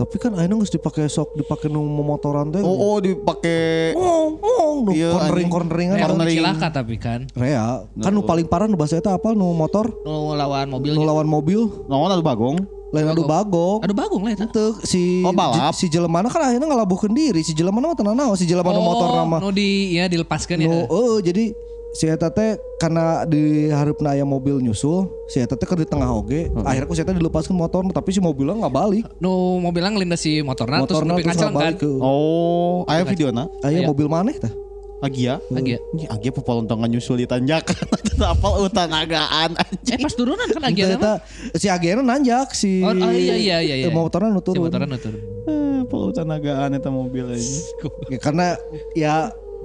[SPEAKER 2] Tapi kan akhirnya nggak dipakai sok dipakai nu motoran teh.
[SPEAKER 3] Oh, oh dipakai
[SPEAKER 2] oh, oh, nu
[SPEAKER 3] Iya,
[SPEAKER 2] cornering corneringan.
[SPEAKER 1] Yang
[SPEAKER 3] Cornering.
[SPEAKER 1] cilaka tapi kan.
[SPEAKER 2] Rea, kan nu paling parah nu bahasa eta apa nu motor,
[SPEAKER 1] Nu lawan mobil.
[SPEAKER 2] nu lawan mobil,
[SPEAKER 3] lawan adu bagong.
[SPEAKER 2] lain adu bagok.
[SPEAKER 1] Aduh bagong lah itu.
[SPEAKER 2] Si
[SPEAKER 3] Oh, balap.
[SPEAKER 2] si jelemana kan akhirnya ngalabuhkeun diri, si jelemana mah tenang si jelemana motor nama.
[SPEAKER 1] Nu di ya dilepaskan ya.
[SPEAKER 2] Oh jadi si eta teh karena di harupna aya mobil nyusul, si eta teh keur di tengah oge, akhirnya ku si eta dilepaskeun motor, tapi si mobilnya nggak balik.
[SPEAKER 1] Nu mobilnya ngelindas si motorna terus
[SPEAKER 2] Motorna
[SPEAKER 1] nepi
[SPEAKER 2] terus
[SPEAKER 1] kacang
[SPEAKER 2] nggak
[SPEAKER 1] kan.
[SPEAKER 2] ke.
[SPEAKER 3] Oh, aya videona.
[SPEAKER 2] Aya
[SPEAKER 1] Aya.
[SPEAKER 2] mobil maneh tah.
[SPEAKER 3] Agia.
[SPEAKER 1] Agia.
[SPEAKER 3] Ini Agia pepolontongan nyusul di tanjakan. Apal utanagaan
[SPEAKER 1] Eh
[SPEAKER 3] anjing.
[SPEAKER 1] pas turunan kan akhirnya
[SPEAKER 2] eta si Agena nanjak si
[SPEAKER 1] Oh, oh, iya, iya, iya, iya.
[SPEAKER 2] eh, motornya nu
[SPEAKER 1] Si
[SPEAKER 2] turun.
[SPEAKER 1] motornya nu turun.
[SPEAKER 3] Eh, Apal utanagaan eta mobil aja.
[SPEAKER 2] Ya, karena ya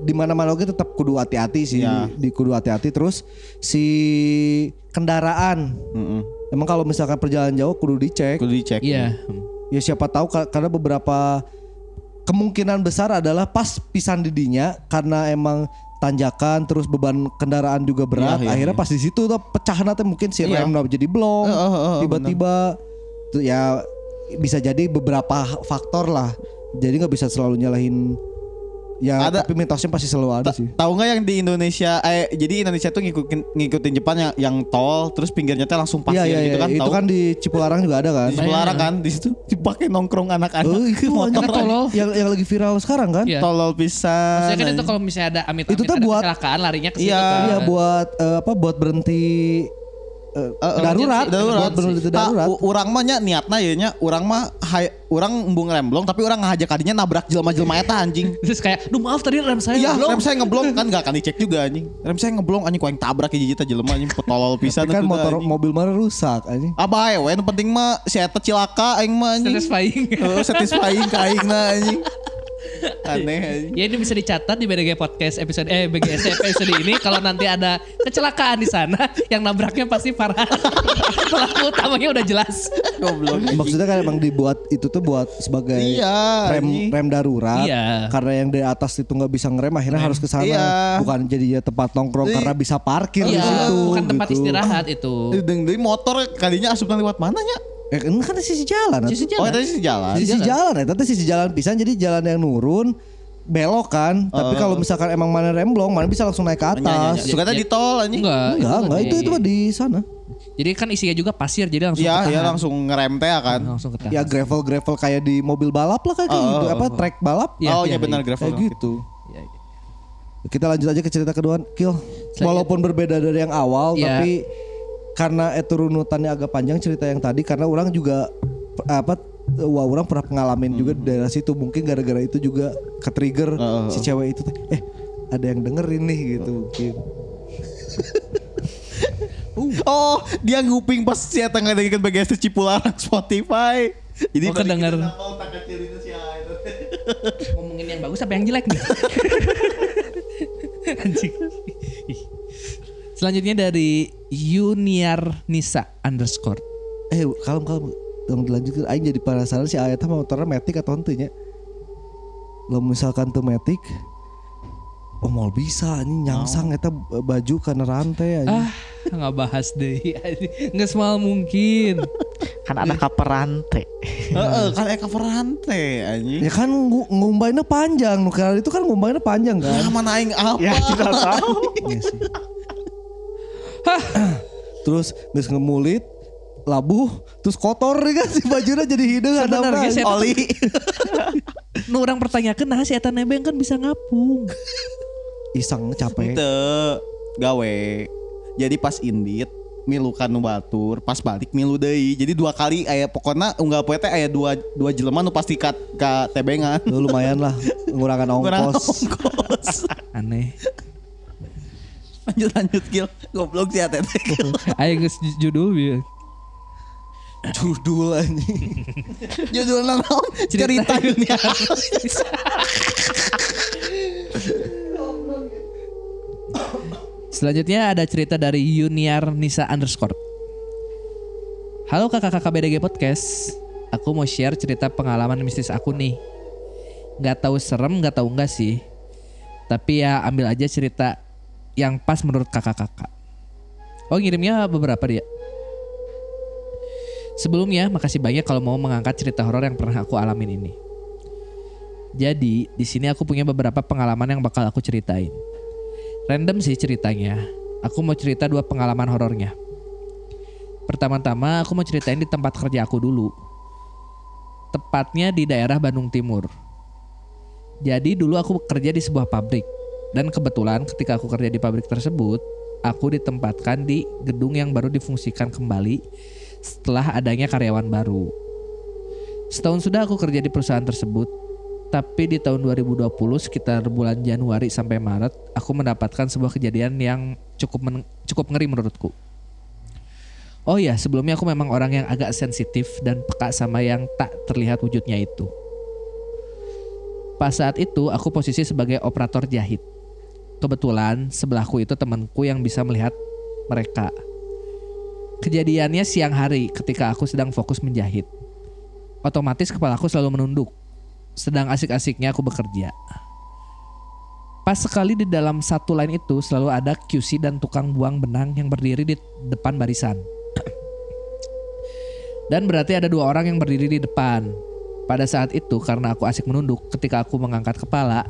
[SPEAKER 2] di mana-mana oge tetap kudu hati-hati sih,
[SPEAKER 3] Ya.
[SPEAKER 2] di kudu hati-hati terus si kendaraan.
[SPEAKER 3] Heeh.
[SPEAKER 2] Emang kalau misalkan perjalanan jauh kudu dicek.
[SPEAKER 3] Kudu dicek.
[SPEAKER 1] Iya.
[SPEAKER 2] Ya siapa tahu ka- karena beberapa kemungkinan besar adalah pas pisan didinya karena emang tanjakan terus beban kendaraan juga berat
[SPEAKER 3] Iya, iya,
[SPEAKER 2] akhirnya
[SPEAKER 3] iya.
[SPEAKER 2] pas di situ tuh pecah nanti mungkin si
[SPEAKER 3] Iya.
[SPEAKER 2] rem jadi blong
[SPEAKER 3] Eh, eh, eh,
[SPEAKER 2] tiba-tiba tuh ya bisa jadi beberapa faktor lah jadi nggak bisa selalu nyalahin ya
[SPEAKER 3] Ada-
[SPEAKER 2] tapi mitosnya pasti selalu ada sih
[SPEAKER 3] Tahu nggak yang di Indonesia eh jadi Indonesia tuh ngikutin ngikutin Jepang yang yang tol terus pinggirnya teh langsung pasir
[SPEAKER 2] Iya iya
[SPEAKER 3] gitu
[SPEAKER 2] iya
[SPEAKER 3] kan
[SPEAKER 2] itu
[SPEAKER 3] tahu?
[SPEAKER 2] kan di Cipularang juga ada kan
[SPEAKER 3] di Semarang kan di situ dipakai nongkrong anak-anak
[SPEAKER 2] Oh, itu
[SPEAKER 1] Kan
[SPEAKER 2] motor
[SPEAKER 1] tolol.
[SPEAKER 2] yang yang lagi viral sekarang kan
[SPEAKER 1] Iya.
[SPEAKER 3] tolol pisan.
[SPEAKER 1] Maksudnya kan itu kalau misalnya ada amit-amit
[SPEAKER 2] Itu tuh
[SPEAKER 1] ada
[SPEAKER 2] buat-
[SPEAKER 1] kecelakaan larinya ke situ
[SPEAKER 3] Iya.
[SPEAKER 1] kan.
[SPEAKER 2] Iya buat eh, apa buat berhenti eh, darurat,
[SPEAKER 3] darurat. Tah,
[SPEAKER 2] darurat.
[SPEAKER 3] u- urang mah nya niatna ya nya urang mah hai, urang embung remblong tapi urang ngajak kadinya nabrak jelema-jelema eta anjing.
[SPEAKER 1] Terus kayak, "Duh maaf tadi rem saya
[SPEAKER 3] Iya,
[SPEAKER 1] belum."
[SPEAKER 3] rem saya ngeblong kan gak akan dicek juga anjing. Rem saya ngeblong anjing ku aing tabrak hiji eta jelema anjing petolol pisan
[SPEAKER 2] kan motor
[SPEAKER 3] anjing.
[SPEAKER 2] mobil mana rusak anjing.
[SPEAKER 3] Apa we nu penting mah si eta cilaka aing mah anjing.
[SPEAKER 1] Satisfying.
[SPEAKER 3] Heeh, satisfying ka anjing. Aneh.
[SPEAKER 1] Ya ini bisa dicatat di BDG Podcast episode eh BGS episode ini kalau nanti ada kecelakaan di sana yang nabraknya pasti Farhan. Pelaku utamanya udah jelas.
[SPEAKER 3] Goblok.
[SPEAKER 2] Maksudnya kan emang dibuat itu tuh buat sebagai
[SPEAKER 3] Iya,
[SPEAKER 2] rem
[SPEAKER 3] anjing.
[SPEAKER 2] rem darurat.
[SPEAKER 1] Iya.
[SPEAKER 2] Karena yang di atas itu nggak bisa ngerem akhirnya harus ke sana.
[SPEAKER 3] Iya.
[SPEAKER 2] Bukan jadinya tempat nongkrong karena bisa parkir di
[SPEAKER 1] Iya,
[SPEAKER 2] situ.
[SPEAKER 1] bukan tempat
[SPEAKER 2] gitu.
[SPEAKER 1] istirahat itu.
[SPEAKER 3] Deng dari motor kalinya asupna lewat mananya?
[SPEAKER 2] Eh, ini kan sisi jalan.
[SPEAKER 1] Sisi
[SPEAKER 2] atuh.
[SPEAKER 3] Oh,
[SPEAKER 1] jalan.
[SPEAKER 3] tadi sih jalan.
[SPEAKER 2] Sisi jalan ya, tapi sisi jalan pisan jadi jalan yang nurun belok kan. Tapi kalau misalkan emang mana remblong, mana bisa langsung naik ke atas.
[SPEAKER 3] Suka tadi di tol anjing.
[SPEAKER 1] Enggak,
[SPEAKER 2] Enggak, enggak itu itu mah di sana.
[SPEAKER 1] Jadi kan isinya juga pasir jadi langsung
[SPEAKER 3] Iya,
[SPEAKER 1] ketahan.
[SPEAKER 3] iya langsung ngerem teh kan.
[SPEAKER 1] langsung ketahan.
[SPEAKER 2] Ya gravel gravel kayak di mobil balap lah kayak gitu.
[SPEAKER 3] oh,
[SPEAKER 2] Apa track balap?
[SPEAKER 1] Iya,
[SPEAKER 3] oh,
[SPEAKER 1] iya,
[SPEAKER 3] iya benar
[SPEAKER 1] iya.
[SPEAKER 3] gravel.
[SPEAKER 2] Kayak gitu.
[SPEAKER 1] Iya, iya.
[SPEAKER 2] Kita lanjut aja ke cerita kedua, Kill. Walaupun berbeda dari yang awal,
[SPEAKER 1] Iya.
[SPEAKER 2] tapi karena itu runutannya agak panjang cerita yang tadi, karena orang juga apa, wah orang pernah pengalamin juga di daerah situ. Mungkin gara-gara itu juga ke trigger
[SPEAKER 3] Heeh,
[SPEAKER 2] si cewek itu, teh, eh ada yang dengerin nih gitu mungkin.
[SPEAKER 3] Oh, dia nguping pas si Eta ngadengerin BGS Cipularang Spotify. Jadi
[SPEAKER 1] Oh, kedenger. Ngomongin yang bagus apa yang jelek nih? Anjing. Selanjutnya dari Yuniar Nisa underscore.
[SPEAKER 2] Eh kalem kalem, dong dilanjutkan. Aing jadi penasaran si Ayat mah motornya metik atau henteu nya. Lo misalkan tuh metik, oh mau bisa ini nyangsang eta baju karena rantai aja.
[SPEAKER 1] Ah, nggak bahas deh. Nggak semal mungkin.
[SPEAKER 4] Kan ada kaperante.
[SPEAKER 3] Heeh, kan eka perante anjing.
[SPEAKER 2] Ya kan ngu- ngumbainnya panjang, nukar itu kan ngumbainnya panjang kan.
[SPEAKER 3] Ah, mana aing apa?
[SPEAKER 4] Ya tidak tahu.
[SPEAKER 2] Iya sih. terus geus ngemulit, labuh, terus kotor nih kan si bajunya jadi hidung ada apa? Oli.
[SPEAKER 1] Nu orang pertanyakan nah si Eta Nebeng kan bisa ngapung.
[SPEAKER 2] Iseng capek.
[SPEAKER 3] Itu gawe. Jadi pas indit milukan nu batur, pas balik milu deui. Jadi dua kali aya pokoknya unggal poe teh aya dua dua jelema nu pasti ka, ka tebengan.
[SPEAKER 2] Lu lumayan lah ngurangan ongkos.
[SPEAKER 3] ongkos.
[SPEAKER 1] Aneh.
[SPEAKER 3] Lanjut lanjut kill. Goblok si Atete.
[SPEAKER 1] Ayo geus ju- judul ya.
[SPEAKER 2] Judul anjing.
[SPEAKER 3] Judulna naon? Cerita dunia.
[SPEAKER 1] Selanjutnya ada cerita dari Yuniar Nisa underscore. Halo kakak-kakak BDG Podcast. Aku mau share cerita pengalaman mistis aku nih. Gak tahu serem, gak tahu enggak sih. Tapi ya ambil aja cerita yang pas menurut kakak-kakak. Oh ngirimnya beberapa dia. Sebelumnya makasih banyak kalau mau mengangkat cerita horor yang pernah aku alamin ini. Jadi di sini aku punya beberapa pengalaman yang bakal aku ceritain. Random sih ceritanya. Aku mau cerita dua pengalaman horornya. Pertama-tama aku mau ceritain di tempat kerja aku dulu. Tepatnya di daerah Bandung Timur. Jadi dulu aku bekerja di sebuah pabrik. Dan kebetulan ketika aku kerja di pabrik tersebut, aku ditempatkan di gedung yang baru difungsikan kembali setelah adanya karyawan baru. Setahun sudah aku kerja di perusahaan tersebut, tapi di tahun 2020 sekitar bulan Januari sampai Maret aku mendapatkan sebuah kejadian yang cukup men- cukup ngeri menurutku. Oh ya, sebelumnya aku memang orang yang agak sensitif dan peka sama yang tak terlihat wujudnya itu. Pas saat itu aku posisi sebagai operator jahit. Kebetulan sebelahku itu temanku yang bisa melihat mereka. Kejadiannya siang hari ketika aku sedang fokus menjahit. Otomatis kepalaku selalu menunduk sedang asik-asiknya aku bekerja. Pas sekali di dalam satu line itu selalu ada QC dan tukang buang benang yang berdiri di depan barisan. Dan berarti ada dua orang yang berdiri di depan. Pada saat itu karena aku asik menunduk ketika aku mengangkat kepala,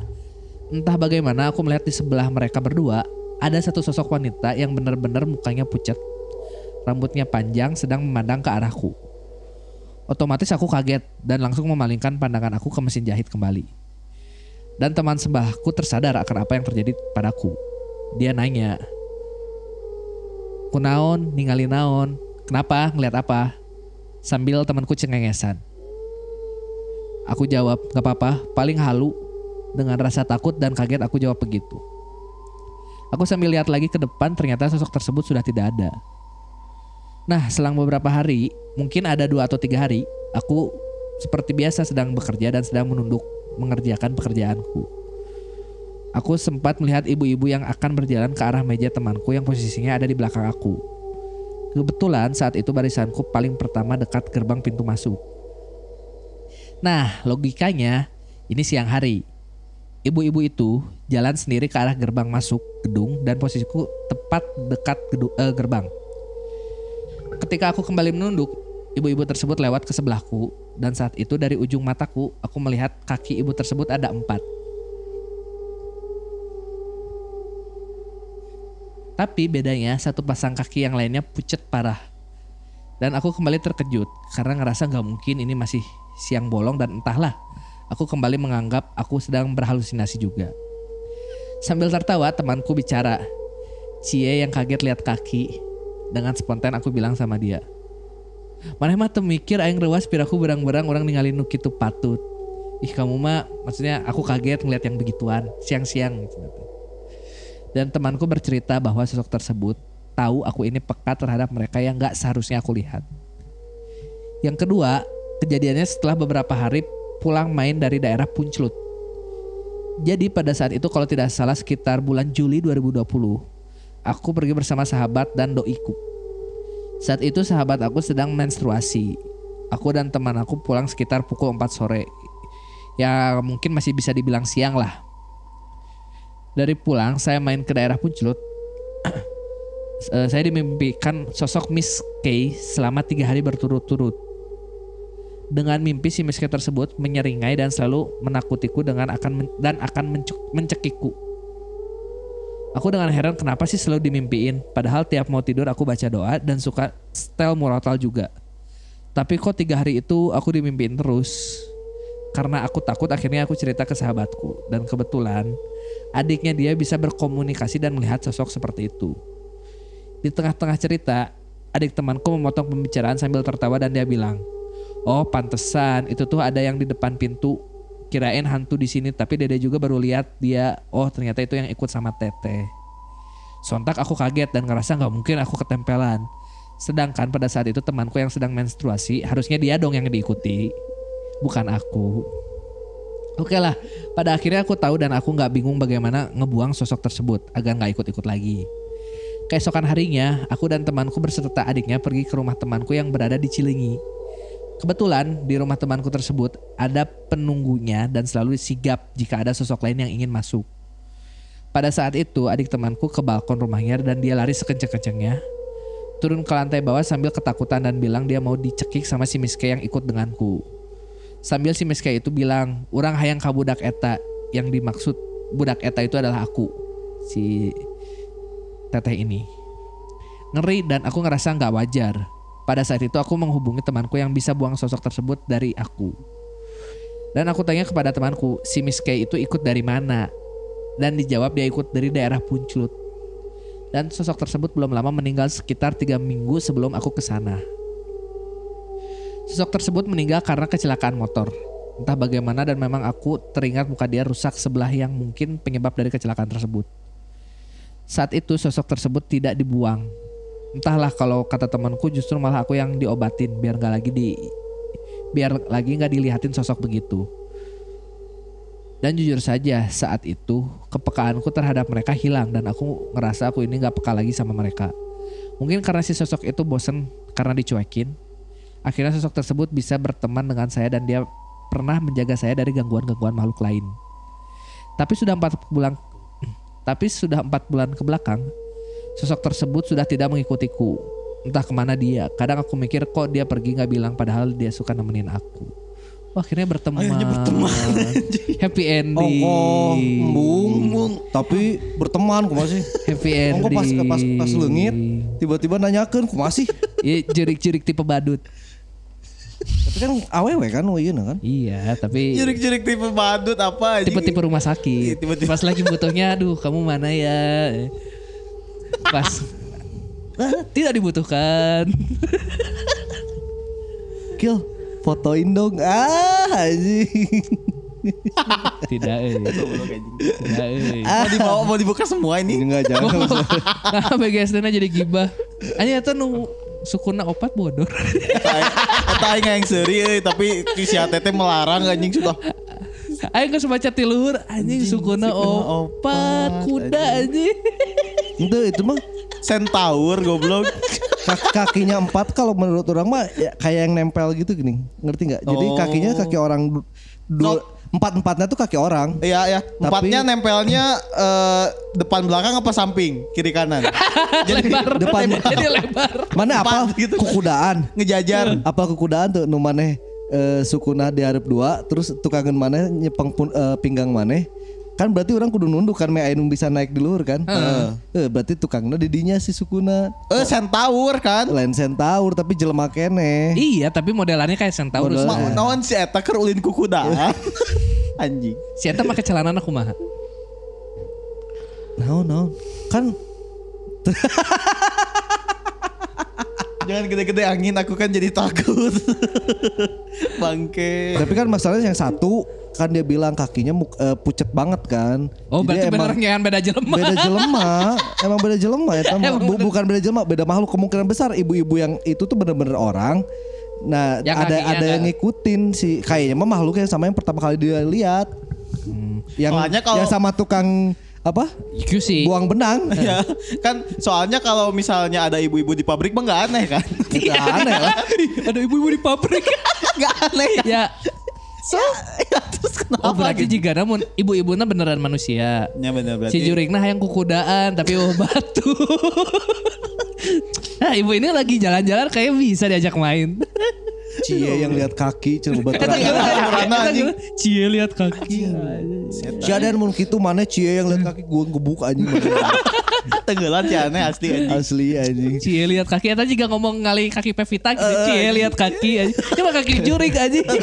[SPEAKER 1] entah bagaimana aku melihat di sebelah mereka berdua ada satu sosok wanita yang benar-benar mukanya pucat. Rambutnya panjang sedang memandang ke arahku. Otomatis aku kaget dan langsung memalingkan pandangan aku ke mesin jahit kembali. Dan teman sebelahku tersadar akan apa yang terjadi padaku. Dia nanya, Kunaon, ningali naon, kenapa, ngeliat apa? Sambil temanku cengengesan. Aku jawab, gak apa-apa, paling halu. Dengan rasa takut dan kaget aku jawab begitu. Aku sambil lihat lagi ke depan ternyata sosok tersebut sudah tidak ada. Nah, selang beberapa hari, mungkin ada dua atau tiga hari, aku seperti biasa sedang bekerja dan sedang menunduk mengerjakan pekerjaanku. Aku sempat melihat ibu-ibu yang akan berjalan ke arah meja temanku yang posisinya ada di belakang aku. Kebetulan saat itu barisanku paling pertama dekat gerbang pintu masuk. Nah, logikanya ini siang hari. Ibu-ibu itu jalan sendiri ke arah gerbang masuk gedung dan posisiku tepat dekat gedu- eh, gerbang. Ketika aku kembali menunduk, ibu-ibu tersebut lewat ke sebelahku dan saat itu dari ujung mataku aku melihat kaki ibu tersebut ada empat. Tapi bedanya satu pasang kaki yang lainnya pucet parah. Dan aku kembali terkejut karena ngerasa nggak mungkin ini masih siang bolong dan entahlah. Aku kembali menganggap aku sedang berhalusinasi juga. Sambil tertawa temanku bicara. Cie yang kaget lihat kaki. Dengan spontan aku bilang sama dia. Mana mah teu mikir aing rewas piraku berang-berang orang ninggalin nu kitu patut. Ih kamu mah maksudnya aku kaget ngeliat yang begituan siang-siang gitu. Dan temanku bercerita bahwa sosok tersebut tahu aku ini peka terhadap mereka yang gak seharusnya aku lihat. Yang kedua, kejadiannya setelah beberapa hari pulang main dari daerah Punclut. Jadi pada saat itu kalau tidak salah sekitar bulan Juli 2020, aku pergi bersama sahabat dan doiku. Saat itu sahabat aku sedang menstruasi. Aku dan teman aku pulang sekitar pukul 4 sore. Ya mungkin masih bisa dibilang siang lah. Dari pulang saya main ke daerah Punclut. Eh, saya dimimpikan sosok Miss K selama tiga hari berturut-turut. Dengan mimpi si Miss K tersebut menyeringai dan selalu menakutiku dengan akan men- dan akan mencek- mencekikku. Aku dengan heran kenapa sih selalu dimimpiin. Padahal tiap mau tidur aku baca doa dan suka setel murotal juga. Tapi kok tiga hari itu aku dimimpiin terus. Karena aku takut akhirnya aku cerita ke sahabatku. Dan kebetulan adiknya dia bisa berkomunikasi dan melihat sosok seperti itu. Di tengah-tengah cerita, adik temanku memotong pembicaraan sambil tertawa dan dia bilang, "Oh, pantesan itu tuh ada yang di depan pintu. Kirain hantu di sini, tapi Dede juga baru lihat dia. Oh, ternyata itu yang ikut sama Teteh." Sontak aku kaget dan ngerasa nggak mungkin aku ketempelan. Sedangkan pada saat itu temanku yang sedang menstruasi, harusnya dia dong yang diikuti, bukan aku. Oke lah, pada akhirnya aku tahu dan aku nggak bingung bagaimana ngebuang sosok tersebut agar nggak ikut-ikut lagi. Keesokan harinya, aku dan temanku berserta adiknya pergi ke rumah temanku yang berada di Cilingi. Kebetulan di rumah temanku tersebut ada penunggunya dan selalu sigap jika ada sosok lain yang ingin masuk. Pada saat itu adik temanku ke balkon rumahnya dan dia lari sekenceng-kencengnya. Turun ke lantai bawah sambil ketakutan dan bilang dia mau dicekik sama si Miske yang ikut denganku. Sambil si Miske itu bilang, "Urang hayang ka budak eta." Yang dimaksud budak eta itu adalah aku. Si teteh ini. Ngeri dan aku ngerasa nggak wajar. Pada saat itu aku menghubungi temanku yang bisa buang sosok tersebut dari aku. Dan aku tanya kepada temanku, si Miss K itu ikut dari mana? Dan dijawab dia ikut dari daerah Punclut. Dan sosok tersebut belum lama meninggal sekitar tiga minggu sebelum aku ke sana. Sosok tersebut meninggal karena kecelakaan motor. Entah bagaimana dan memang aku teringat muka dia rusak sebelah yang mungkin penyebab dari kecelakaan tersebut. Saat itu sosok tersebut tidak dibuang. Entahlah kalau kata temanku justru malah aku yang diobatin biar nggak lagi di biar lagi nggak dilihatin sosok begitu. Dan jujur saja saat itu kepekaanku terhadap mereka hilang dan aku ngerasa aku ini nggak peka lagi sama mereka. Mungkin karena si sosok itu bosen karena dicuekin. Akhirnya sosok tersebut bisa berteman dengan saya dan dia pernah menjaga saya dari gangguan-gangguan makhluk lain. Tapi sudah empat bulan tapi sudah empat bulan ke belakang, sosok tersebut sudah tidak mengikutiku. Entah ke mana dia. Kadang aku mikir kok dia pergi nggak bilang padahal dia suka nemenin aku. Wah, akhirnya berteman.
[SPEAKER 3] Akhirnya berteman,
[SPEAKER 1] Happy
[SPEAKER 2] Oh,
[SPEAKER 1] ending.
[SPEAKER 2] kok embung, tapi berteman kumaha sih?
[SPEAKER 1] Happy ending.
[SPEAKER 2] Ongko pas pas pas leungit tiba-tiba nanyakeun kumaha sih?
[SPEAKER 1] Iya, jerik-jerik tipe badut.
[SPEAKER 2] Tapi kan awewe kan wieuna kan.
[SPEAKER 1] Iya, tapi
[SPEAKER 3] Jerik-jerik tipe badut apa aja.
[SPEAKER 1] tipe-tipe rumah sakit.
[SPEAKER 3] Iya, tipe-tipe.
[SPEAKER 1] Pas lagi butuhnya, aduh kamu mana ya? Pas "Ah, tidak dibutuhkan.
[SPEAKER 2] Kill fotoin dong. Ah, anjing.
[SPEAKER 1] tidak, eh. Tidak, eh.
[SPEAKER 3] Mau dibawa mau dibuka semua ini.
[SPEAKER 2] Enggak jangan.
[SPEAKER 1] Nah, BGSD-na jadi gibah. Ani eta nu sukuna opat bodor.
[SPEAKER 3] Eta aing yang seri euy, tapi si ATT melarang anjing sudah.
[SPEAKER 1] Aing geus baca ti luhur anjing sukuna opat kuda anjing.
[SPEAKER 2] Itu itu mah
[SPEAKER 3] Centaur goblok.
[SPEAKER 2] kak- kakinya empat kalau menurut orang mah ya, kayak yang nempel gitu gini. Ngerti nggak? Jadi
[SPEAKER 3] Oh.
[SPEAKER 2] kakinya kaki orang du- dua empat empatnya tuh kaki orang.
[SPEAKER 3] Iya ya, empatnya nempelnya eh, depan belakang apa samping, kiri kanan.
[SPEAKER 1] lebar.
[SPEAKER 2] depan-
[SPEAKER 1] Jadi lebar.
[SPEAKER 2] Mana apa?
[SPEAKER 3] Gitu.
[SPEAKER 2] Kukudaan.
[SPEAKER 3] Ngejajar.
[SPEAKER 2] apa kekudaan tuh nu maneh eh, sukuna diharap dua terus tukangan maneh nyepeng pun, eh, pinggang maneh kan berarti orang kudu nunduk kan anu bisa naik di luhur kan Eh, berarti tukangnya didinya si sukuna
[SPEAKER 3] Eh centaur kan.
[SPEAKER 2] lain centaur tapi jelema kene
[SPEAKER 1] Iya, tapi modelannya kayak Centaurus.
[SPEAKER 2] Model-
[SPEAKER 3] naon si eta keur ulin ku kuda. Anjing.
[SPEAKER 1] Si Eta make celana aku mah.
[SPEAKER 2] naon naon kan
[SPEAKER 3] Jangan gede-gede angin aku kan jadi takut. Bangke.
[SPEAKER 2] tapi kan masalahnya yang satu kan dia bilang kakinya eh, pucet banget kan
[SPEAKER 1] Oh, berarti
[SPEAKER 2] Jadi
[SPEAKER 1] bener
[SPEAKER 2] emang-
[SPEAKER 1] ngean beda jelema.
[SPEAKER 2] beda jelema emang beda jelema ya.
[SPEAKER 1] Emang
[SPEAKER 2] Bu-
[SPEAKER 1] bener.
[SPEAKER 2] bukan beda jelema beda makhluk kemungkinan besar ibu-ibu yang itu tuh bener-bener orang nah
[SPEAKER 1] Yang
[SPEAKER 2] ada ada yang ngikutin sih kayaknya mah makhluk yang sama yang pertama kali dia lihat yang
[SPEAKER 3] Soalnya kalau-
[SPEAKER 2] yang sama tukang apa
[SPEAKER 1] QC.
[SPEAKER 2] buang benang
[SPEAKER 3] Ya, kan soalnya kalau misalnya ada ibu-ibu di pabrik mah nggak aneh kan?
[SPEAKER 2] Nggak aneh lah
[SPEAKER 1] Ada ibu-ibu di pabrik.
[SPEAKER 3] Nggak aneh kan?
[SPEAKER 1] ya.
[SPEAKER 3] So, ya, terus kenapa
[SPEAKER 1] Oh berarti
[SPEAKER 3] gitu?
[SPEAKER 1] jika namun ibu-ibunya beneran manusia.
[SPEAKER 3] Ya benar berarti.
[SPEAKER 1] Si Jurikna yang kukudaan tapi oh batu. nah ibu ini lagi jalan-jalan kayak bisa diajak main.
[SPEAKER 2] Cie yang lihat kaki cenah
[SPEAKER 1] Eta
[SPEAKER 2] baturan
[SPEAKER 1] geuleuh,
[SPEAKER 3] Eta
[SPEAKER 1] eta
[SPEAKER 3] anjing.
[SPEAKER 1] geuleuh. Cie lihat kaki.
[SPEAKER 2] si ada yang mau gitu mana cie yang lihat kaki gua gebuk anjing
[SPEAKER 3] Tenggelan si aneh asli anjing.
[SPEAKER 2] asli anjing
[SPEAKER 1] Cie lihat kaki eta juga ngomong ngali kaki Pevita gitu. Cie lihat kaki aja. Cuma kaki jurik aja.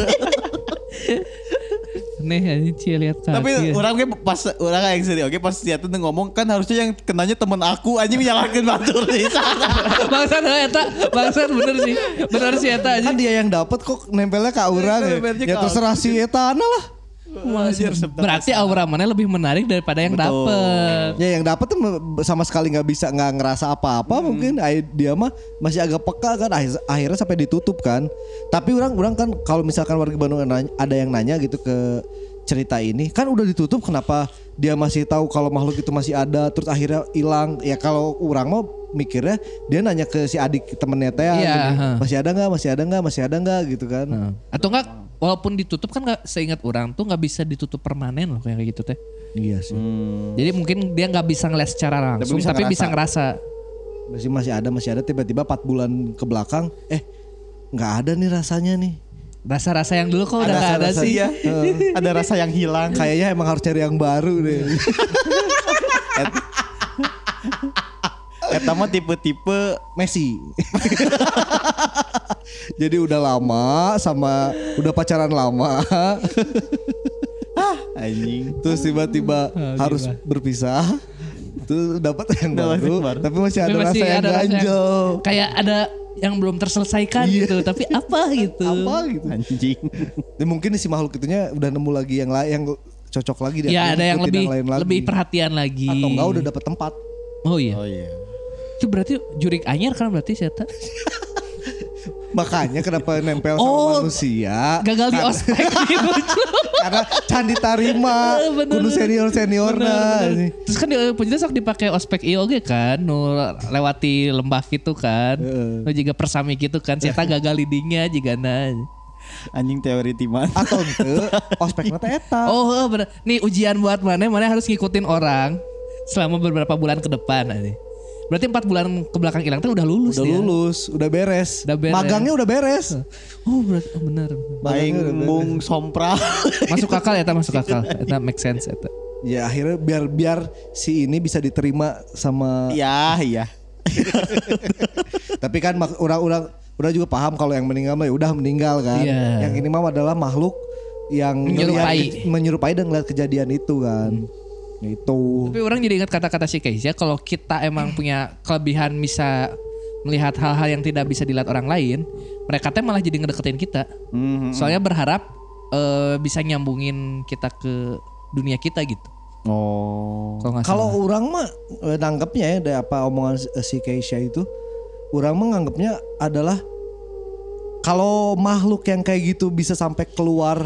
[SPEAKER 1] Nih aja cie lihat kaki.
[SPEAKER 3] Tapi orang ge pas orang yang serius oke pas dia tuh ngomong kan harusnya yang kenanya temen aku anjing menyalahkan batur di sana.
[SPEAKER 1] bangsat heuh eta, bangsat bener sih. Bener sih eta aja.
[SPEAKER 2] kan dia yang dapat kok nempelnya ke orang ya,
[SPEAKER 3] Nempelnya
[SPEAKER 2] ya
[SPEAKER 3] ke
[SPEAKER 2] terserah si eta lah
[SPEAKER 3] Anjir, sebab-
[SPEAKER 1] Berarti aura mana lebih menarik daripada yang dapet.
[SPEAKER 2] Ya yang dapat tuh sama sekali nggak bisa nggak ngerasa apa-apa mungkin Ai- dia mah masih agak peka kan akhir- akhirnya sampai ditutup kan. Tapi orang orang kan kalau misalkan warga Bandung ada yang nanya gitu ke cerita ini kan udah ditutup kenapa dia masih tahu kalau makhluk itu masih ada terus akhirnya hilang ya kalau orang mau mikirnya dia nanya ke si adik temennya teh
[SPEAKER 1] ha.
[SPEAKER 2] masih ada nggak masih ada nggak masih ada nggak gitu kan
[SPEAKER 1] Atau enggak walaupun ditutup kan nggak seingat orang tuh nggak bisa ditutup permanen loh kayak gitu teh.
[SPEAKER 2] iya sih
[SPEAKER 1] Jadi mungkin dia nggak bisa ngeliat secara langsung
[SPEAKER 3] bisa
[SPEAKER 1] tapi bisa,
[SPEAKER 3] ngerasa.
[SPEAKER 1] ngerasa.
[SPEAKER 2] masih masih ada masih ada tiba-tiba 4 bulan ke belakang eh nggak ada nih rasanya nih
[SPEAKER 1] Rasa-rasa yang dulu kok udah nggak ada sih.
[SPEAKER 3] Iya. Ada rasa yang hilang.
[SPEAKER 2] Kayaknya emang harus cari yang baru deh.
[SPEAKER 3] Eta mah tipe-tipe
[SPEAKER 2] Messi. Jadi udah lama sama udah pacaran lama.
[SPEAKER 3] anjing.
[SPEAKER 2] Terus tiba-tiba harus berpisah. Terus dapat yang baru,
[SPEAKER 3] yang baru.
[SPEAKER 2] tapi masih ada
[SPEAKER 1] Tapi
[SPEAKER 2] rasa yang
[SPEAKER 1] ada rasa yang-
[SPEAKER 2] ganjel.
[SPEAKER 1] kayak ada yang belum terselesaikan
[SPEAKER 2] Iya.
[SPEAKER 1] gitu. Tapi apa gitu?
[SPEAKER 2] Apa gitu?
[SPEAKER 3] Anjing.
[SPEAKER 2] Ya, mungkin si makhluk itunya udah nemu lagi yang lain yang cocok lagi dia.
[SPEAKER 1] Ya ada yang lebih
[SPEAKER 2] lain lagi.
[SPEAKER 1] lebih perhatian lagi.
[SPEAKER 2] atau enggak udah dapat tempat.
[SPEAKER 1] Oh iya.
[SPEAKER 3] Oh iya.
[SPEAKER 1] Itu berarti jurik anyar kan berarti Seta.
[SPEAKER 2] Makanya kenapa nempel sama
[SPEAKER 1] Oh,
[SPEAKER 2] manusia?
[SPEAKER 1] Gagal di
[SPEAKER 2] Karena-
[SPEAKER 1] ospek gitu.
[SPEAKER 2] Karena can diterima
[SPEAKER 1] Bener.
[SPEAKER 2] kudu senior senior nah
[SPEAKER 1] Terus kan di punya sok dipakai ospek ieu oge kan, nu lewati lembah gitu kan. Nu juga persami gitu kan, Seta gagal lidinya juga nah.
[SPEAKER 3] Anjing teori timan.
[SPEAKER 2] atau ente ospek mata eta
[SPEAKER 1] Oh, heeh, bener. Nih ujian buat mana? Mana harus ngikutin orang selama beberapa bulan ke depan nih. Berarti empat bulan ke belakang hilang tuh udah lulus
[SPEAKER 2] udah
[SPEAKER 1] dia.
[SPEAKER 2] lulus udah beres.
[SPEAKER 1] Udah beres.
[SPEAKER 2] magangnya udah beres
[SPEAKER 1] Oh, berarti oh, benar.
[SPEAKER 3] Aing mung sompra.
[SPEAKER 1] Masuk akal ya, masuk akal. Eta make sense eta.
[SPEAKER 2] ya akhirnya biar biar si ini bisa diterima sama
[SPEAKER 3] Iya, iya.
[SPEAKER 2] tapi kan orang-orang udah juga paham kalau yang meninggal mah ya udah meninggal kan
[SPEAKER 1] Iya.
[SPEAKER 2] yang ini mah adalah makhluk yang
[SPEAKER 1] Menyerupai.
[SPEAKER 2] ngeliat menyerupai dan ngeliat kejadian itu kan itu
[SPEAKER 1] Tapi orang jadi ingat kata-kata si Keisha kalau kita emang punya kelebihan bisa melihat hal-hal yang tidak bisa dilihat orang lain, mereka teh malah jadi ngedeketin kita.
[SPEAKER 3] Mhm.
[SPEAKER 1] Soalnya berharap eh, bisa nyambungin kita ke dunia kita gitu.
[SPEAKER 3] Oh.
[SPEAKER 1] Kalau
[SPEAKER 2] orang mah eh, nanggapnya ya dari apa omongan si- si Keisha itu, orang mah nganggapnya adalah kalau makhluk yang kayak gitu bisa sampai keluar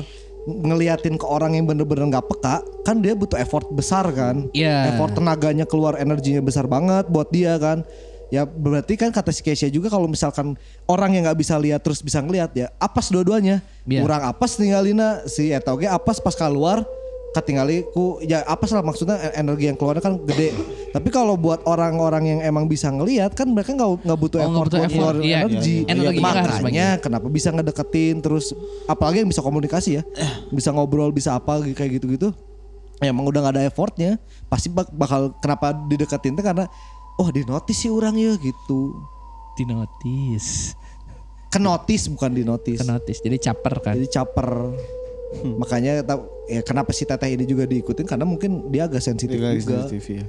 [SPEAKER 2] ngeliatin ke orang yang bener-bener nggak peka kan dia butuh effort besar kan
[SPEAKER 1] Iya.
[SPEAKER 2] effort tenaganya keluar energinya besar banget buat dia kan ya berarti kan kata si Keisha juga kalau misalkan orang yang nggak bisa lihat terus bisa ngelihat ya apes dua-duanya
[SPEAKER 1] Iya.
[SPEAKER 2] kurang apes tinggalina si eta oge apes pas keluar ketinggali ku ya apes lah maksudnya e- energi yang keluar kan gede tapi kalau buat orang-orang yang emang bisa ngelihat kan mereka nggak nggak butuh
[SPEAKER 1] Oh, nggak
[SPEAKER 2] effort
[SPEAKER 1] butuh
[SPEAKER 2] buat
[SPEAKER 1] effort.
[SPEAKER 2] keluar
[SPEAKER 1] Iya,
[SPEAKER 2] energi
[SPEAKER 1] iya, iya. Harus
[SPEAKER 2] makanya kenapa bisa ngedeketin terus apalagi yang bisa komunikasi ya bisa ngobrol bisa apa kayak gitu-gitu ya emang udah gak ada effortnya pasti bak- bakal kenapa dideketin tuh karena oh di notice sih orang ya gitu
[SPEAKER 1] Di notice.
[SPEAKER 2] ke notice bukan di notice
[SPEAKER 1] Ke notice. Jadi caper kan.
[SPEAKER 2] jadi caper makanya ta- ya kenapa si teteh ini juga diikutin karena mungkin dia agak sensitif juga
[SPEAKER 3] ya.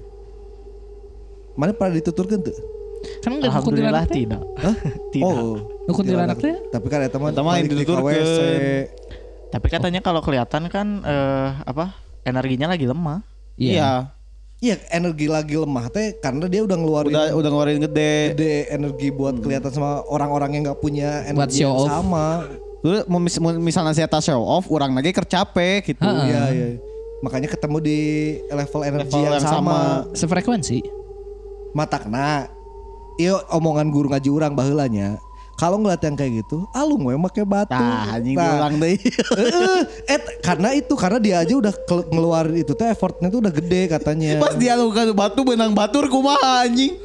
[SPEAKER 2] mana pernah dituturkan tuh
[SPEAKER 1] Kan enggak
[SPEAKER 4] Alhamdulillah tidak.
[SPEAKER 2] Hah?
[SPEAKER 4] Tidak.
[SPEAKER 2] Oh,
[SPEAKER 1] Nu kuntilanak teh?
[SPEAKER 2] Tapi kan eta mah
[SPEAKER 3] Eta
[SPEAKER 2] ka
[SPEAKER 3] dituturkeun.
[SPEAKER 2] WC.
[SPEAKER 4] Tapi katanya kalau kelihatan kan eh, apa energinya lagi lemah.
[SPEAKER 3] Iya.
[SPEAKER 2] Iya, energi lagi lemah teh karena dia udah ngeluarin
[SPEAKER 3] Udah udah ngeluarin gede.
[SPEAKER 2] gede energi buat kelihatan sama orang-orang yang nggak punya energi yang sama.
[SPEAKER 3] Lu mau mis- misalnya saya tas show off, orang lagi kercape gitu.
[SPEAKER 2] Iya, iya. Makanya ketemu di level energi
[SPEAKER 3] Level
[SPEAKER 2] yang,
[SPEAKER 3] yang
[SPEAKER 2] sama.
[SPEAKER 1] Sefrekuensi.
[SPEAKER 2] Matakna. Iya omongan guru ngaji urang baheulanya. Kalau ngeliat yang kayak gitu, alung we make batu.
[SPEAKER 3] Tah, anjing
[SPEAKER 2] Nah,
[SPEAKER 3] diulang deui.
[SPEAKER 2] eh, karena itu karena dia aja udah ngeluarin itu teh effortnya tuh udah gede katanya.
[SPEAKER 3] Pas dia lu ke batu benang batur kumaha anjing.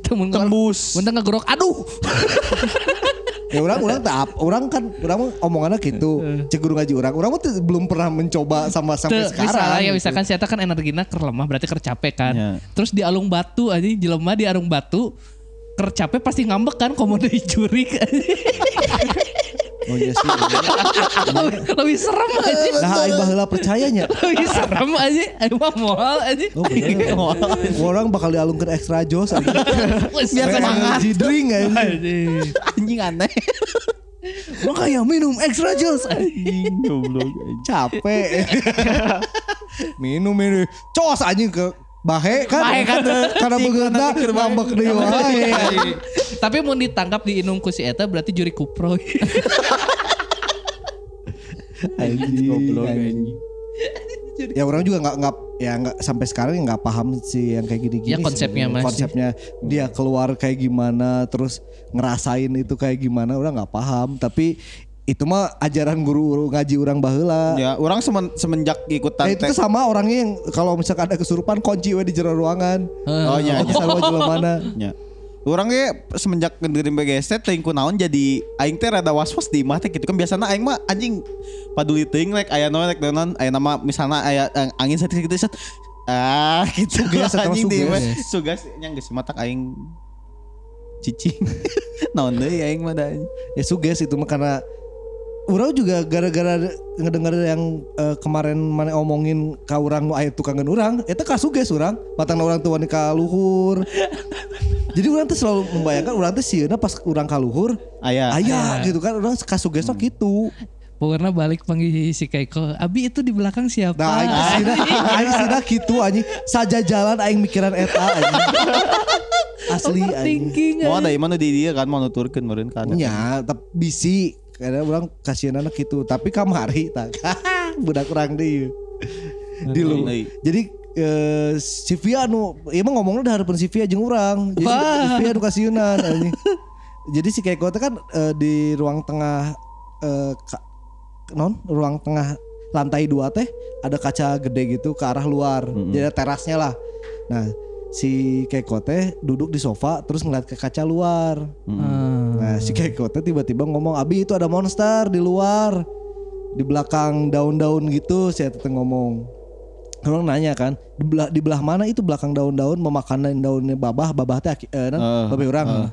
[SPEAKER 1] Temen
[SPEAKER 3] Tembus.
[SPEAKER 1] Mentang ngegorok. Aduh.
[SPEAKER 2] Ya orang orang tak orang kan orang omongannya gitu. Cek guru ngaji orang. Orang mah tuh belum pernah mencoba sama sampai
[SPEAKER 1] Tuh,
[SPEAKER 2] sekarang.
[SPEAKER 1] misalnya ya misalkan si Eta kan energina ker lemah berarti ker capek kan.
[SPEAKER 3] Ya.
[SPEAKER 1] Terus di alung batu aja jelema di alung batu ker capek pasti ngambek kan komodo dicurik
[SPEAKER 2] Oh iya sih.
[SPEAKER 1] lebih, lebih serem aja.
[SPEAKER 2] Nah, aing baheula percayanya.
[SPEAKER 1] lebih serem aja. Ayo mah moal aja.
[SPEAKER 2] Oh bener. orang bakal dialungkan extra jos aja.
[SPEAKER 1] Biar semangat.
[SPEAKER 2] Aja.
[SPEAKER 1] Anjing.
[SPEAKER 3] Anjing aneh.
[SPEAKER 2] Makanya minum extra jos.
[SPEAKER 3] Anjing goblok.
[SPEAKER 2] Capek. minum ini. Cos anjing ke bahe kan.
[SPEAKER 1] Bahe kan.
[SPEAKER 2] Karena begeuna ngambek deui wae.
[SPEAKER 1] Tapi mau ditangkap di inung ku si Eta berarti juri kupro.
[SPEAKER 2] Anjing.
[SPEAKER 3] Goblok
[SPEAKER 2] anjing. Ya orang juga nggak nggak ya nggak sampai sekarang nggak paham sih yang kayak gini-gini.
[SPEAKER 1] Ya, konsepnya
[SPEAKER 2] sih.
[SPEAKER 1] masih.
[SPEAKER 2] Konsepnya dia keluar kayak gimana, terus ngerasain itu kayak gimana, orang nggak paham. Tapi itu mah ajaran guru ngaji orang baheula.
[SPEAKER 3] Ya, orang semen, semenjak ikutan
[SPEAKER 2] Nah, itu sama orangnya yang kalau misalkan ada kesurupan kunci we di jero ruangan.
[SPEAKER 3] Oh iya.
[SPEAKER 2] Oh, jelema mana?
[SPEAKER 3] Ya. Orang ge semenjak ngedengerin BGST teuing kunaon jadi aing teh rada was-was di imah teh gitu. Kan biasana aing mah anjing paduli teuing like aya naon like naon aya nama misalna aya eh, angin satik gitu set. Ah gitu.
[SPEAKER 2] Atau
[SPEAKER 3] anjing di imah. Sugas nya geus matak aing cicing. Naon deui aing mah da.
[SPEAKER 2] Ya suges itu mah karena Urang juga gara-gara ngedenger yang eh, kemarin mana omongin ka urang nu aya tukangan urang, eta ka suges urang, batang urang tuh ka luhur. Jadi urang tuh selalu membayangkan urang tuh sieuna pas urang ka luhur,
[SPEAKER 3] aya
[SPEAKER 2] aya gitu kan urang ka sugesna gitu.
[SPEAKER 1] Pokoknya balik panggil si Keiko. Abi itu di belakang siapa?
[SPEAKER 2] Nah, aing sina, aing sina gitu anjing. Saja jalan aing mikiran eta anjing. Asli anjing.
[SPEAKER 3] Mau ada mana di dia kan mau nuturkeun meureun kan
[SPEAKER 2] Ya, tapi bisi karena orang kasihan anak gitu. Tapi kamari tak budak kurang deh. Di lu. Jadi eh, si Via nu emang ngomongnya udah harapan si Via jeung urang. Jadi si, Via nu kasihanan anjing. Jadi si Keiko teh kan eh, di ruang tengah eh, ka- non ruang tengah lantai dua teh ada kaca gede gitu ke arah luar. Jadi ada terasnya lah. Nah, si Keiko teh duduk di sofa terus ngeliat ke kaca luar.
[SPEAKER 1] Hmm.
[SPEAKER 2] Nah si Keiko teh tiba-tiba ngomong Abi itu ada monster di luar. Di belakang daun-daun gitu Si Eta teh ngomong. Orang nanya kan di belah, di belah mana itu belakang daun-daun Memakan daunnya babah? Babah teh eh,
[SPEAKER 3] Eh,
[SPEAKER 2] babe orang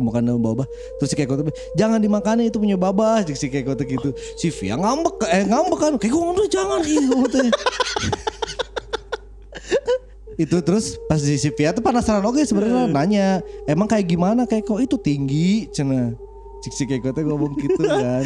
[SPEAKER 2] Memakan daun babah. Terus si Keiko teh Jangan dimakan itu punya babah. Si Keiko teh gitu Si Via ngambek Eh ngambek kan? Keiko ngomong jangan ngomong teh itu terus pas di si Via tuh penasaran oke sebenarnya nanya emang kayak gimana kayak kok itu tinggi cina cik si Keiko tuh ngomong gitu kan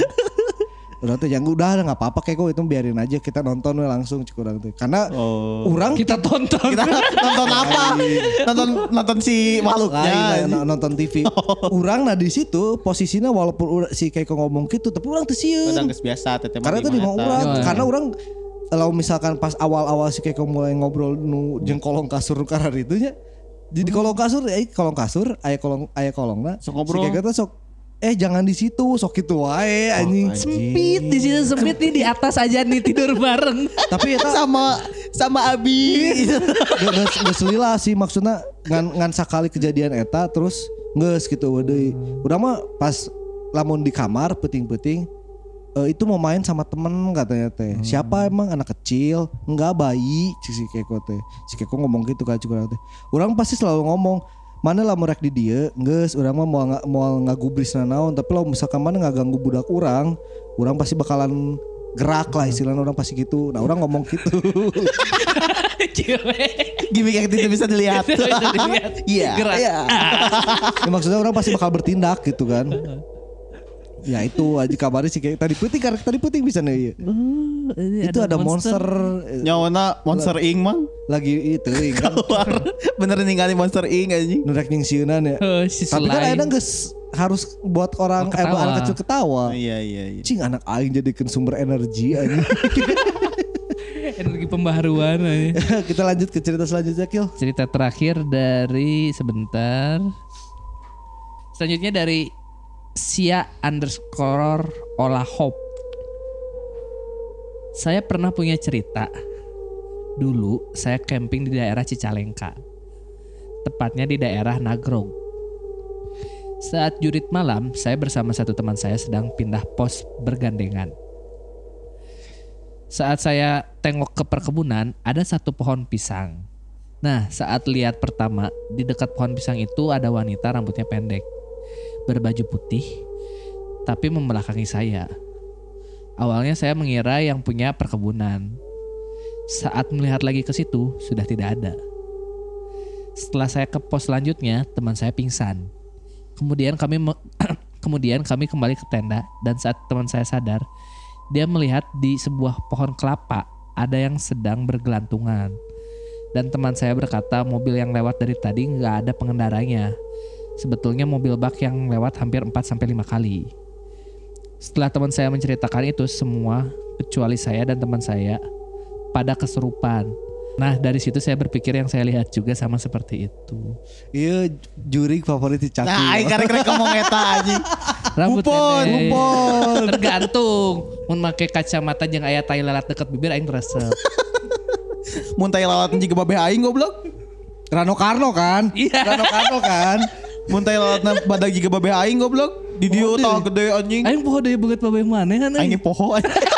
[SPEAKER 2] Urang teh yang udah nggak apa-apa kayak kok itu biarin aja kita nonton we langsung cik urang teh. Karena
[SPEAKER 3] Oh.
[SPEAKER 2] urang
[SPEAKER 1] Kita tonton.
[SPEAKER 3] Kita nonton apa? nonton nonton si makhluknya.
[SPEAKER 2] nonton TV. Urang nah di situ posisinya walaupun si Keiko ngomong gitu tapi sieun.
[SPEAKER 3] Biasa teteh
[SPEAKER 2] Karena itu di mau
[SPEAKER 3] mata.
[SPEAKER 2] urang
[SPEAKER 1] Ya.
[SPEAKER 2] karena orang kalau misalkan pas awal-awal si Keiko mulai ngobrol nu jeung kolong kasur karena itunya di kolong kasur eh kolong kasur aya kolong aya kolongna
[SPEAKER 3] Sok ngobrol.
[SPEAKER 2] si Keiko tuh sok eh jangan di situ sok itu wae anjing
[SPEAKER 1] Sempit di situ sempit nih di atas aja nih tidur bareng.
[SPEAKER 2] tapi eta
[SPEAKER 3] sama sama Abi.
[SPEAKER 2] geus geus lila sih maksudnya ngan ngan sakali kejadian eta terus geus gitu deui urang mah pas lamun di kamar penting-penting eh, itu mau main sama temen katanya teh. Siapa emang? Anak kecil. Enggak bayi si Keko teh. Si Keko ngomong gitu kan juga teh. Orang pasti selalu ngomong mana lah merek di dia? Geus urang mah mau nga- mau ngagubris naon tapi lo misalkan mana nggak ganggu budak orang orang pasti bakalan gerak lah istilahnya orang pasti gitu. Nah orang ngomong gitu.
[SPEAKER 3] Gimik yang tidak bisa dilihat. Iya.
[SPEAKER 1] Gerak.
[SPEAKER 3] Iya.
[SPEAKER 2] ya, maksudnya orang pasti bakal bertindak gitu kan ya itu aja kabarnya sih kayak tadi putih karena tadi putih bisa nih itu ada monster, eh,
[SPEAKER 3] Nyawana Monster Inc mang.
[SPEAKER 2] lagi itu kan
[SPEAKER 3] Keluar. Bener ningali Monster Inc anjing.
[SPEAKER 2] nurek nyingsiunan ya
[SPEAKER 1] Oh, si
[SPEAKER 2] tapi kan kadang harus buat orang
[SPEAKER 1] Oh,
[SPEAKER 2] eh,
[SPEAKER 1] ketawa.
[SPEAKER 2] anak kecil ketawa
[SPEAKER 3] Iya iya iya.
[SPEAKER 2] cing anak aing jadikan sumber energi aja
[SPEAKER 1] energi pembaharuan aja.
[SPEAKER 2] kita lanjut ke cerita selanjutnya Kil
[SPEAKER 1] Cerita terakhir dari sebentar. Selanjutnya dari Sia underscore Olah Hope. Saya pernah punya cerita. Dulu saya camping di daerah Cicalengka. Tepatnya di daerah Nagrog. Saat jurit malam, saya bersama satu teman saya sedang pindah pos bergandengan. Saat saya tengok ke perkebunan, ada satu pohon pisang. Nah, saat lihat pertama, di dekat pohon pisang itu ada wanita rambutnya pendek, berbaju putih, tapi membelakangi saya. Awalnya saya mengira yang punya perkebunan. Saat melihat lagi ke situ, sudah tidak ada. Setelah saya ke pos selanjutnya, teman saya pingsan. Kemudian kami me- kemudian kami kembali ke tenda dan saat teman saya sadar, dia melihat di sebuah pohon kelapa ada yang sedang bergelantungan. Dan teman saya berkata mobil yang lewat dari tadi nggak ada pengendaranya. Sebetulnya mobil bak yang lewat hampir 4 sampai 5 kali. Setelah teman saya menceritakan itu semua kecuali saya dan teman saya pada keserupan. Nah dari situ saya berpikir yang saya lihat juga sama seperti itu.
[SPEAKER 2] iya juri favorit si Caki
[SPEAKER 3] Nah, aing karek rek ngomong eta anjing.
[SPEAKER 1] Rambut
[SPEAKER 3] Bupon,
[SPEAKER 1] pendek.
[SPEAKER 2] bupon.
[SPEAKER 1] Tergantung. Mun make kacamata jeung aya tai lalat deket bibir aing resep.
[SPEAKER 3] Mun tai lalat juga babeh aing goblok.
[SPEAKER 2] Rano Karno kan
[SPEAKER 1] Iya.
[SPEAKER 2] Rano Karno kan
[SPEAKER 3] Mun tai lalatna badag juga babeh aing goblok. Di dieu tah gede anjing.
[SPEAKER 1] Aing poho deui beget babeh maneh kan
[SPEAKER 3] Aing
[SPEAKER 1] aing.
[SPEAKER 3] poho anjing.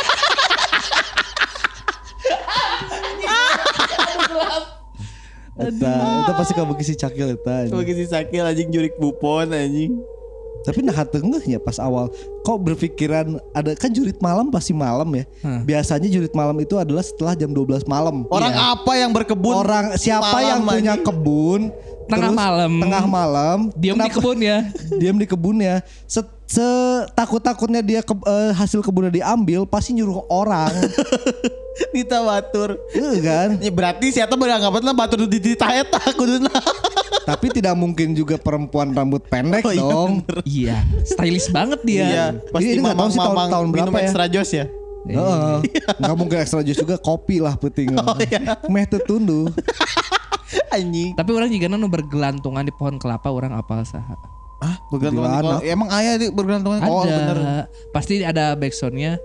[SPEAKER 2] Eta, eta pasti kamu si Cakil eta. anjing.
[SPEAKER 3] Sebagai si sakil anjing jurik bupon anjing.
[SPEAKER 2] Tapi nah tengahnya pas awal kok berpikiran ada kan jurit malam pasti malam ya.
[SPEAKER 1] Hmm.
[SPEAKER 2] Biasanya jurit malam itu adalah setelah jam 12 malam.
[SPEAKER 3] Orang apa yang berkebun?
[SPEAKER 2] Orang siapa
[SPEAKER 3] malam,
[SPEAKER 2] yang punya
[SPEAKER 3] anjing?
[SPEAKER 2] kebun
[SPEAKER 1] Tengah
[SPEAKER 2] terus
[SPEAKER 1] malam.
[SPEAKER 2] Tengah malam.
[SPEAKER 1] Diam di kebun ya.
[SPEAKER 2] diam di kebunnya. Se, takut-takutnya dia ke, eh, hasil kebunnya diambil pasti nyuruh orang.
[SPEAKER 3] Dita batur.
[SPEAKER 2] Iya kan?
[SPEAKER 3] Ya berarti siapa beranggapan lah batur di tita eta kuduna.
[SPEAKER 2] Tapi tidak mungkin juga perempuan rambut pendek
[SPEAKER 3] Oh, iya
[SPEAKER 2] dong.
[SPEAKER 1] Iya, stylish banget dia.
[SPEAKER 3] Iya, pasti
[SPEAKER 2] Ini nggak tahu sih tahun-
[SPEAKER 3] mamang
[SPEAKER 2] tahun
[SPEAKER 3] minum
[SPEAKER 2] berapa ya?
[SPEAKER 3] extra jos ya.
[SPEAKER 2] Heeh. Nggak mungkin extra jus juga kopi lah penting.
[SPEAKER 3] Oh, iya.
[SPEAKER 2] Meh tetundu.
[SPEAKER 3] Anjing.
[SPEAKER 1] Tapi orang juga nu bergelantungan di pohon kelapa orang apal saha.
[SPEAKER 3] Ah, bergantungan di
[SPEAKER 2] Gila,
[SPEAKER 3] kolong. Emang ayah di bergantungan
[SPEAKER 1] Ada.
[SPEAKER 3] oh bener.
[SPEAKER 1] Pasti ada backsoundnya.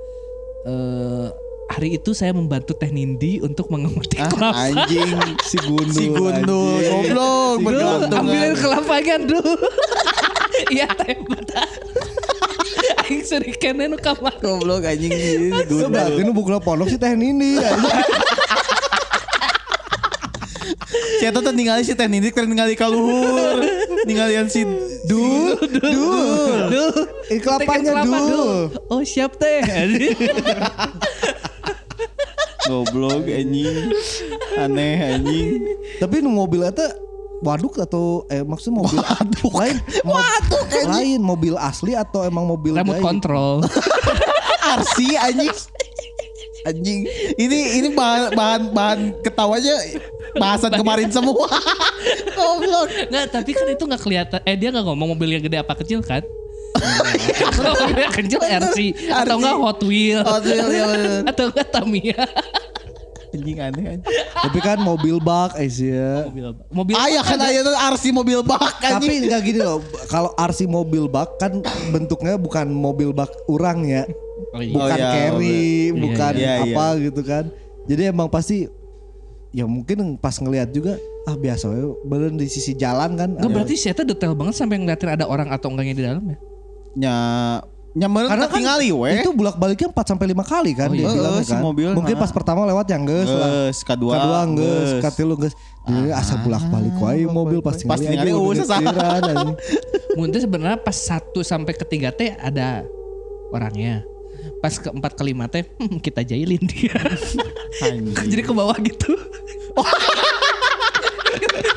[SPEAKER 1] eh hari itu saya membantu Teh Nindi untuk mengemetik
[SPEAKER 3] Ah,
[SPEAKER 1] kelapa.
[SPEAKER 3] anjing.
[SPEAKER 2] Si Gundul.
[SPEAKER 3] Si Gundul, goblok,
[SPEAKER 1] Duh,
[SPEAKER 3] bergantungan.
[SPEAKER 1] ambilin kelapa kan dulu. Iya teh betul. Aing surikene nu kamar.
[SPEAKER 3] Goblok anjing si
[SPEAKER 2] Itu berarti nu bukan pondok si teh Nindi.
[SPEAKER 3] Si eta teh ningali si Teh Nindi keur ningali ka luhur. Ninggalian si
[SPEAKER 2] Dul, dul.
[SPEAKER 1] Duh.
[SPEAKER 2] Eh, kelapanya
[SPEAKER 1] Kelapa,
[SPEAKER 2] dul.
[SPEAKER 1] Oh siap teh.
[SPEAKER 3] goblok anjing. Aneh anjing.
[SPEAKER 2] Tapi nu mobil eta waduk atau eh maksudnya mobil lain waduk lain mobil asli atau emang mobil
[SPEAKER 1] Remote
[SPEAKER 2] gaya?
[SPEAKER 1] control.
[SPEAKER 3] RC anjing. Anjing. Ini ini bahan bahan bahan ketawanya bahasan kemarin semua. Goblok.
[SPEAKER 1] Nggak, tapi kan itu nggak kelihatan. Eh dia nggak ngomong mobilnya gede apa kecil kan? Kalau mobilnya kecil RC atau enggak Hot Wheel
[SPEAKER 3] Hot Wheel, ya
[SPEAKER 1] atau enggak Tamiya.
[SPEAKER 3] Anjing aneh. anjing.
[SPEAKER 2] Tapi kan mobil bak Asia.
[SPEAKER 1] Mobil mobil
[SPEAKER 3] Aya kan aya tuh RC mobil bak
[SPEAKER 2] Tapi
[SPEAKER 3] anjing.
[SPEAKER 2] enggak gini loh. Kalau RC mobil bak kan bentuknya bukan mobil bak orang ya.
[SPEAKER 1] Oh, iya.
[SPEAKER 2] Bukan
[SPEAKER 3] iya,
[SPEAKER 2] carry,
[SPEAKER 1] bener.
[SPEAKER 2] bukan
[SPEAKER 3] Iya, iya.
[SPEAKER 2] apa gitu kan. Jadi emang pasti ya mungkin pas ngelihat juga ah biasa we, bener di sisi jalan kan.
[SPEAKER 1] Enggak
[SPEAKER 2] ada-
[SPEAKER 1] berarti saya tuh detail banget sampai ngeliatin ada orang atau enggaknya di dalam ya.
[SPEAKER 3] Nya nyaman
[SPEAKER 2] Karena kan
[SPEAKER 3] tinggali we.
[SPEAKER 2] itu bolak baliknya 4 sampai 5 kali kan
[SPEAKER 1] Oh,
[SPEAKER 2] dia
[SPEAKER 1] iya.
[SPEAKER 2] bilangnya kan.
[SPEAKER 3] mobil,
[SPEAKER 2] Mungkin
[SPEAKER 3] nah.
[SPEAKER 2] pas pertama lewat yang geus lah.
[SPEAKER 3] Geus, kedua,
[SPEAKER 2] Kedua geus,
[SPEAKER 3] geus.
[SPEAKER 2] katilu geus. Jadi asal bolak balik wae mobil pasti
[SPEAKER 3] Pasti ningali, uh, sesah.
[SPEAKER 1] Mungkin sebenarnya pas satu sampai ketiga teh ada orangnya. Pas keempat kelima teh hmm, kita jailin dia.
[SPEAKER 3] Anjing.
[SPEAKER 1] Jadi ke bawah gitu.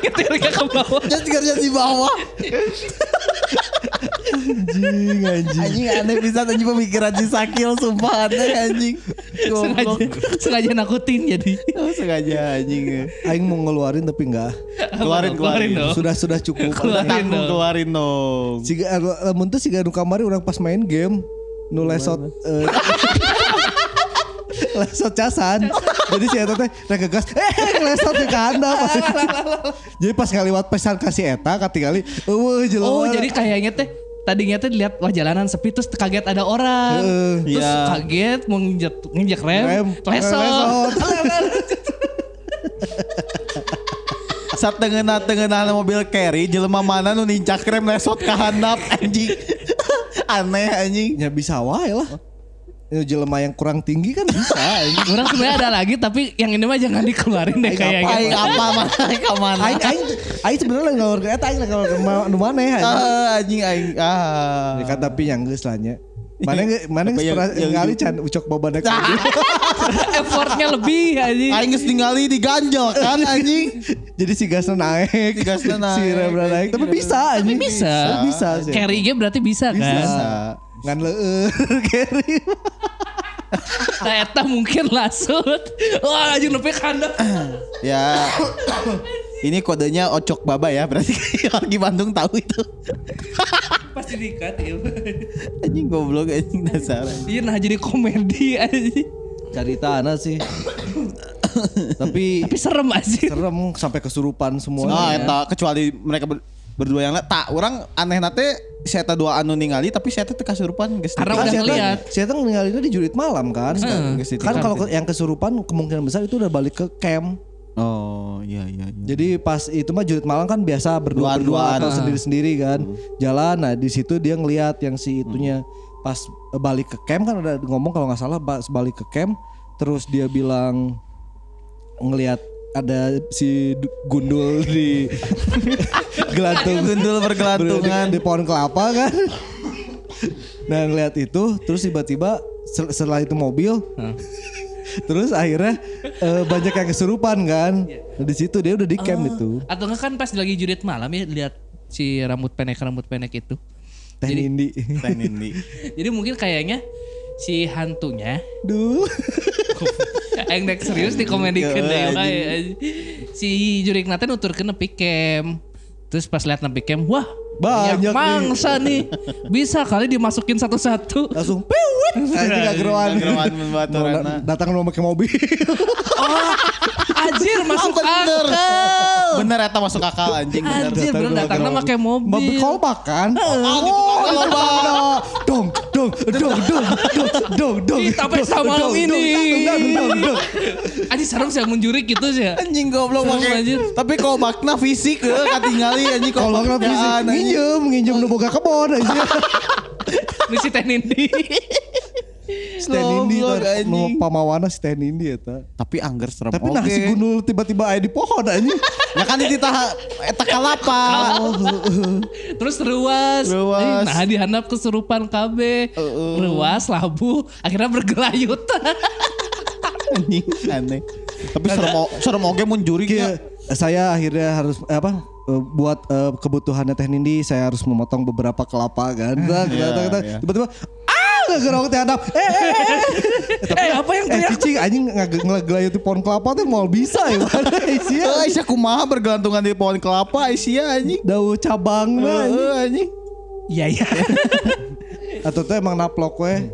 [SPEAKER 1] Ketirnya ke bawah.
[SPEAKER 3] Jadi kerja di bawah.
[SPEAKER 2] anjing anjing.
[SPEAKER 3] Anjing aneh bisa anjing pemikiran si Sakil sumpah aneh anjing.
[SPEAKER 1] Sengaja,
[SPEAKER 3] Goblok.
[SPEAKER 1] sengaja nakutin jadi.
[SPEAKER 3] Oh, sengaja anjing.
[SPEAKER 2] Aing mau ngeluarin tapi enggak.
[SPEAKER 3] Keluarin keluarin.
[SPEAKER 1] dong.
[SPEAKER 2] Sudah sudah cukup.
[SPEAKER 1] Keluarin dong.
[SPEAKER 3] keluarin dong.
[SPEAKER 2] Siga lamun teh siga nu kamari urang pas main game nu lesot eh, lesot casan. Jadi si eta teh rek ngegas eh lesot di handap. Jadi pas ngaliwat pesan kasih eta katingali eueuh jelema.
[SPEAKER 1] Oh jadi kayaknya teh tadinya teh lihat wah jalanan sepi terus kaget ada orang.
[SPEAKER 2] Heeh.
[SPEAKER 1] terus
[SPEAKER 3] Iya.
[SPEAKER 1] kaget mau nginjek nginjek rem,
[SPEAKER 2] Rem,
[SPEAKER 1] lesot.
[SPEAKER 3] Saat tengena tengena mobil carry jelema mana nu nincak rem lesot ka handap anjing. Aneh anjing.
[SPEAKER 2] Ya bisa wae lah. Ya, jelema yang kurang tinggi kan bisa anjing.
[SPEAKER 1] Orang sebenarnya ada lagi tapi yang ini mah jangan dikeluarin deh kayaknya.
[SPEAKER 3] Aing apa mana ka mana?
[SPEAKER 2] Aing aing aing sebenarnya ngalor ke eta aing ngalor ke ma- nu maneh anjing.
[SPEAKER 3] Ah, anjing aing ah.
[SPEAKER 2] Ya kan tapi yang geus lah nya. Mana mana geus
[SPEAKER 3] yang-
[SPEAKER 2] pernah
[SPEAKER 3] yang-
[SPEAKER 2] ngali can ucok babadak
[SPEAKER 1] Effortnya lebih anjing.
[SPEAKER 3] Aing geus ningali diganjel kan anjing.
[SPEAKER 2] Jadi si gasnya naik.
[SPEAKER 3] Si gasnya naik.
[SPEAKER 2] Si remnya naik. Tapi bisa
[SPEAKER 1] Tapi
[SPEAKER 2] anjing.
[SPEAKER 1] bisa.
[SPEAKER 2] Bisa sih.
[SPEAKER 1] Carry nya berarti bisa, kan.
[SPEAKER 2] Bisa. Ngan leueur carry.
[SPEAKER 1] Nah eta mungkin langsung. Wah anjing nepi kandang.
[SPEAKER 3] Ya. Ini kodenya ocok baba ya, berarti lagi Bandung tahu itu.
[SPEAKER 1] Pasti dikat ya.
[SPEAKER 3] Anjing goblok anjing dasar.
[SPEAKER 1] Iya nah jadi komedi anjing.
[SPEAKER 2] Carita anak sih. Tapi
[SPEAKER 1] Tapi serem aja.
[SPEAKER 2] serem sampai kesurupan semua.
[SPEAKER 3] Ah, eta kecuali mereka ber- berdua yang lihat. Tak, orang aneh nate saya dua anu ningali tapi saya teh kasurupan geus
[SPEAKER 1] Karena udah ngeliat.
[SPEAKER 2] Si Eta ninggalinnya di jurit malam kan.
[SPEAKER 1] Heeh.
[SPEAKER 2] Kan, kan kalau ke- yang kesurupan kemungkinan besar itu udah balik ke camp.
[SPEAKER 3] Oh, iya iya iya.
[SPEAKER 2] Jadi pas itu mah jurit malam kan biasa berdua berdua atau sendiri sendiri kan jalan. Nah di situ dia ngelihat yang si itunya pas eh, balik ke camp kan udah ngomong kalau nggak salah balik ke camp terus dia bilang ngelihat ada si du- gundul di gelantung
[SPEAKER 3] Gundul bergelantungan.
[SPEAKER 2] di, pohon kelapa kan. Nah ngelihat itu terus tiba-tiba setelah itu mobil Terus akhirnya eh, banyak yang kesurupan kan. Nah, di situ dia udah di camp itu.
[SPEAKER 1] Atau enggak kan pas lagi jurit malam ya lihat si rambut pendek rambut pendek itu.
[SPEAKER 2] Teh Nindi.
[SPEAKER 3] Teh Nindi.
[SPEAKER 1] Jadi mungkin kayaknya si hantunya
[SPEAKER 2] Duh.
[SPEAKER 1] yang dek serius di komedi kedai. Si Jurik Naten nuturkeun nepi kem. Terus pas lihat nepi kem, wah
[SPEAKER 2] Banyak
[SPEAKER 1] mangsa nih. Bisa kali dimasukin satu-satu.
[SPEAKER 2] Langsung piwit. Anjing. Mau da- Datang mau pakai mobil.
[SPEAKER 1] Oh, anjir masuk
[SPEAKER 3] bener.
[SPEAKER 1] akal.
[SPEAKER 3] Bener eta masuk akal anjing bener.
[SPEAKER 1] Anjir bener datangnya pakai mobil.
[SPEAKER 2] Mobil callback kan? Oh, callback. Dong, dong, dong, dong, dong, dong, dong.
[SPEAKER 1] Ih, tapi sama malam
[SPEAKER 2] dong,
[SPEAKER 1] ini.
[SPEAKER 2] dong, dong, dong, dong.
[SPEAKER 1] Anjir serem sih menjurik gitu sih.
[SPEAKER 3] Anjing goblok
[SPEAKER 1] anjir.
[SPEAKER 3] Tapi kalau makna fisik ke katingali anjing
[SPEAKER 2] Kalau nggak bisa nginjem, nginjem nu boga kebon aja.
[SPEAKER 1] Misi Teh Nindi.
[SPEAKER 2] Stand Indi nu pamawana Stand Indi eta.
[SPEAKER 3] Tapi angger serem
[SPEAKER 2] Tapi nah si gundul tiba-tiba aya di pohon aja.
[SPEAKER 3] Ya kan di tah eta kalapa.
[SPEAKER 1] Terus ruas.
[SPEAKER 3] Ruas.
[SPEAKER 1] Eh, Nah dihandap kesurupan KB. Ruas, labu. Akhirnya bergelayut.
[SPEAKER 3] Anjing aneh. Tapi serem serem oge mun jurik ya.
[SPEAKER 2] saya akhirnya harus eh, apa eh, buat eh, kebutuhannya Teh Nindi saya harus memotong beberapa kelapa kan. Nah,
[SPEAKER 3] Iya, iya.
[SPEAKER 2] Tiba-tiba Ngegerong teh hadap. Eh, eh, eh.
[SPEAKER 1] Eh apa yang
[SPEAKER 2] Eh
[SPEAKER 1] teriak?
[SPEAKER 2] cicing anjing ngegelayut di pohon kelapa teh mau bisa ya. Isia.
[SPEAKER 3] Eh, Aisyah kumaha bergelantungan di pohon kelapa Aisyah anjing.
[SPEAKER 2] Daun cabang.
[SPEAKER 3] Heeh, anjing.
[SPEAKER 1] Iya iya.
[SPEAKER 2] Atau tuh emang naplok we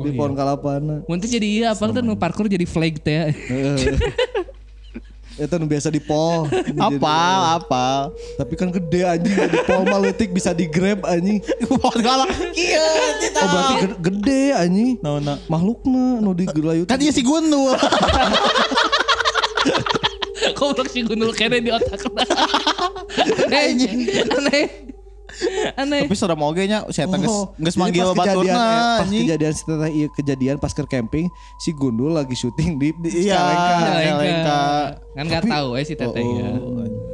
[SPEAKER 2] di
[SPEAKER 1] iya.
[SPEAKER 2] pohon kelapa na.
[SPEAKER 1] Mungkin jadi iya apa tuh nu parkour jadi flag teh.
[SPEAKER 2] Itu nu biasa di pol.
[SPEAKER 3] Apal, apal.
[SPEAKER 2] Tapi kan gede anjing di pol mah leutik bisa di grab anjing.
[SPEAKER 3] Pohon kelapa. Iya,
[SPEAKER 2] Oh berarti gede, anjing.
[SPEAKER 3] Nah, nah.
[SPEAKER 2] Makhlukna nu digelayut.
[SPEAKER 3] Kan iya si Gundul.
[SPEAKER 1] Goblok si gundul kene di otak. Aneh. Aneh. Aneh.
[SPEAKER 3] Tapi serem oge nya saya geus
[SPEAKER 2] Oh,
[SPEAKER 3] geus manggil
[SPEAKER 2] pas kejadian, eh,
[SPEAKER 3] baturna
[SPEAKER 2] pas kejadian setelah iya kejadian pas ke camping si Gundul lagi syuting di, di
[SPEAKER 3] Iya.
[SPEAKER 2] Cicalengka.
[SPEAKER 3] Cicalengka.
[SPEAKER 1] Kan nggak tahu eh si teteh ya.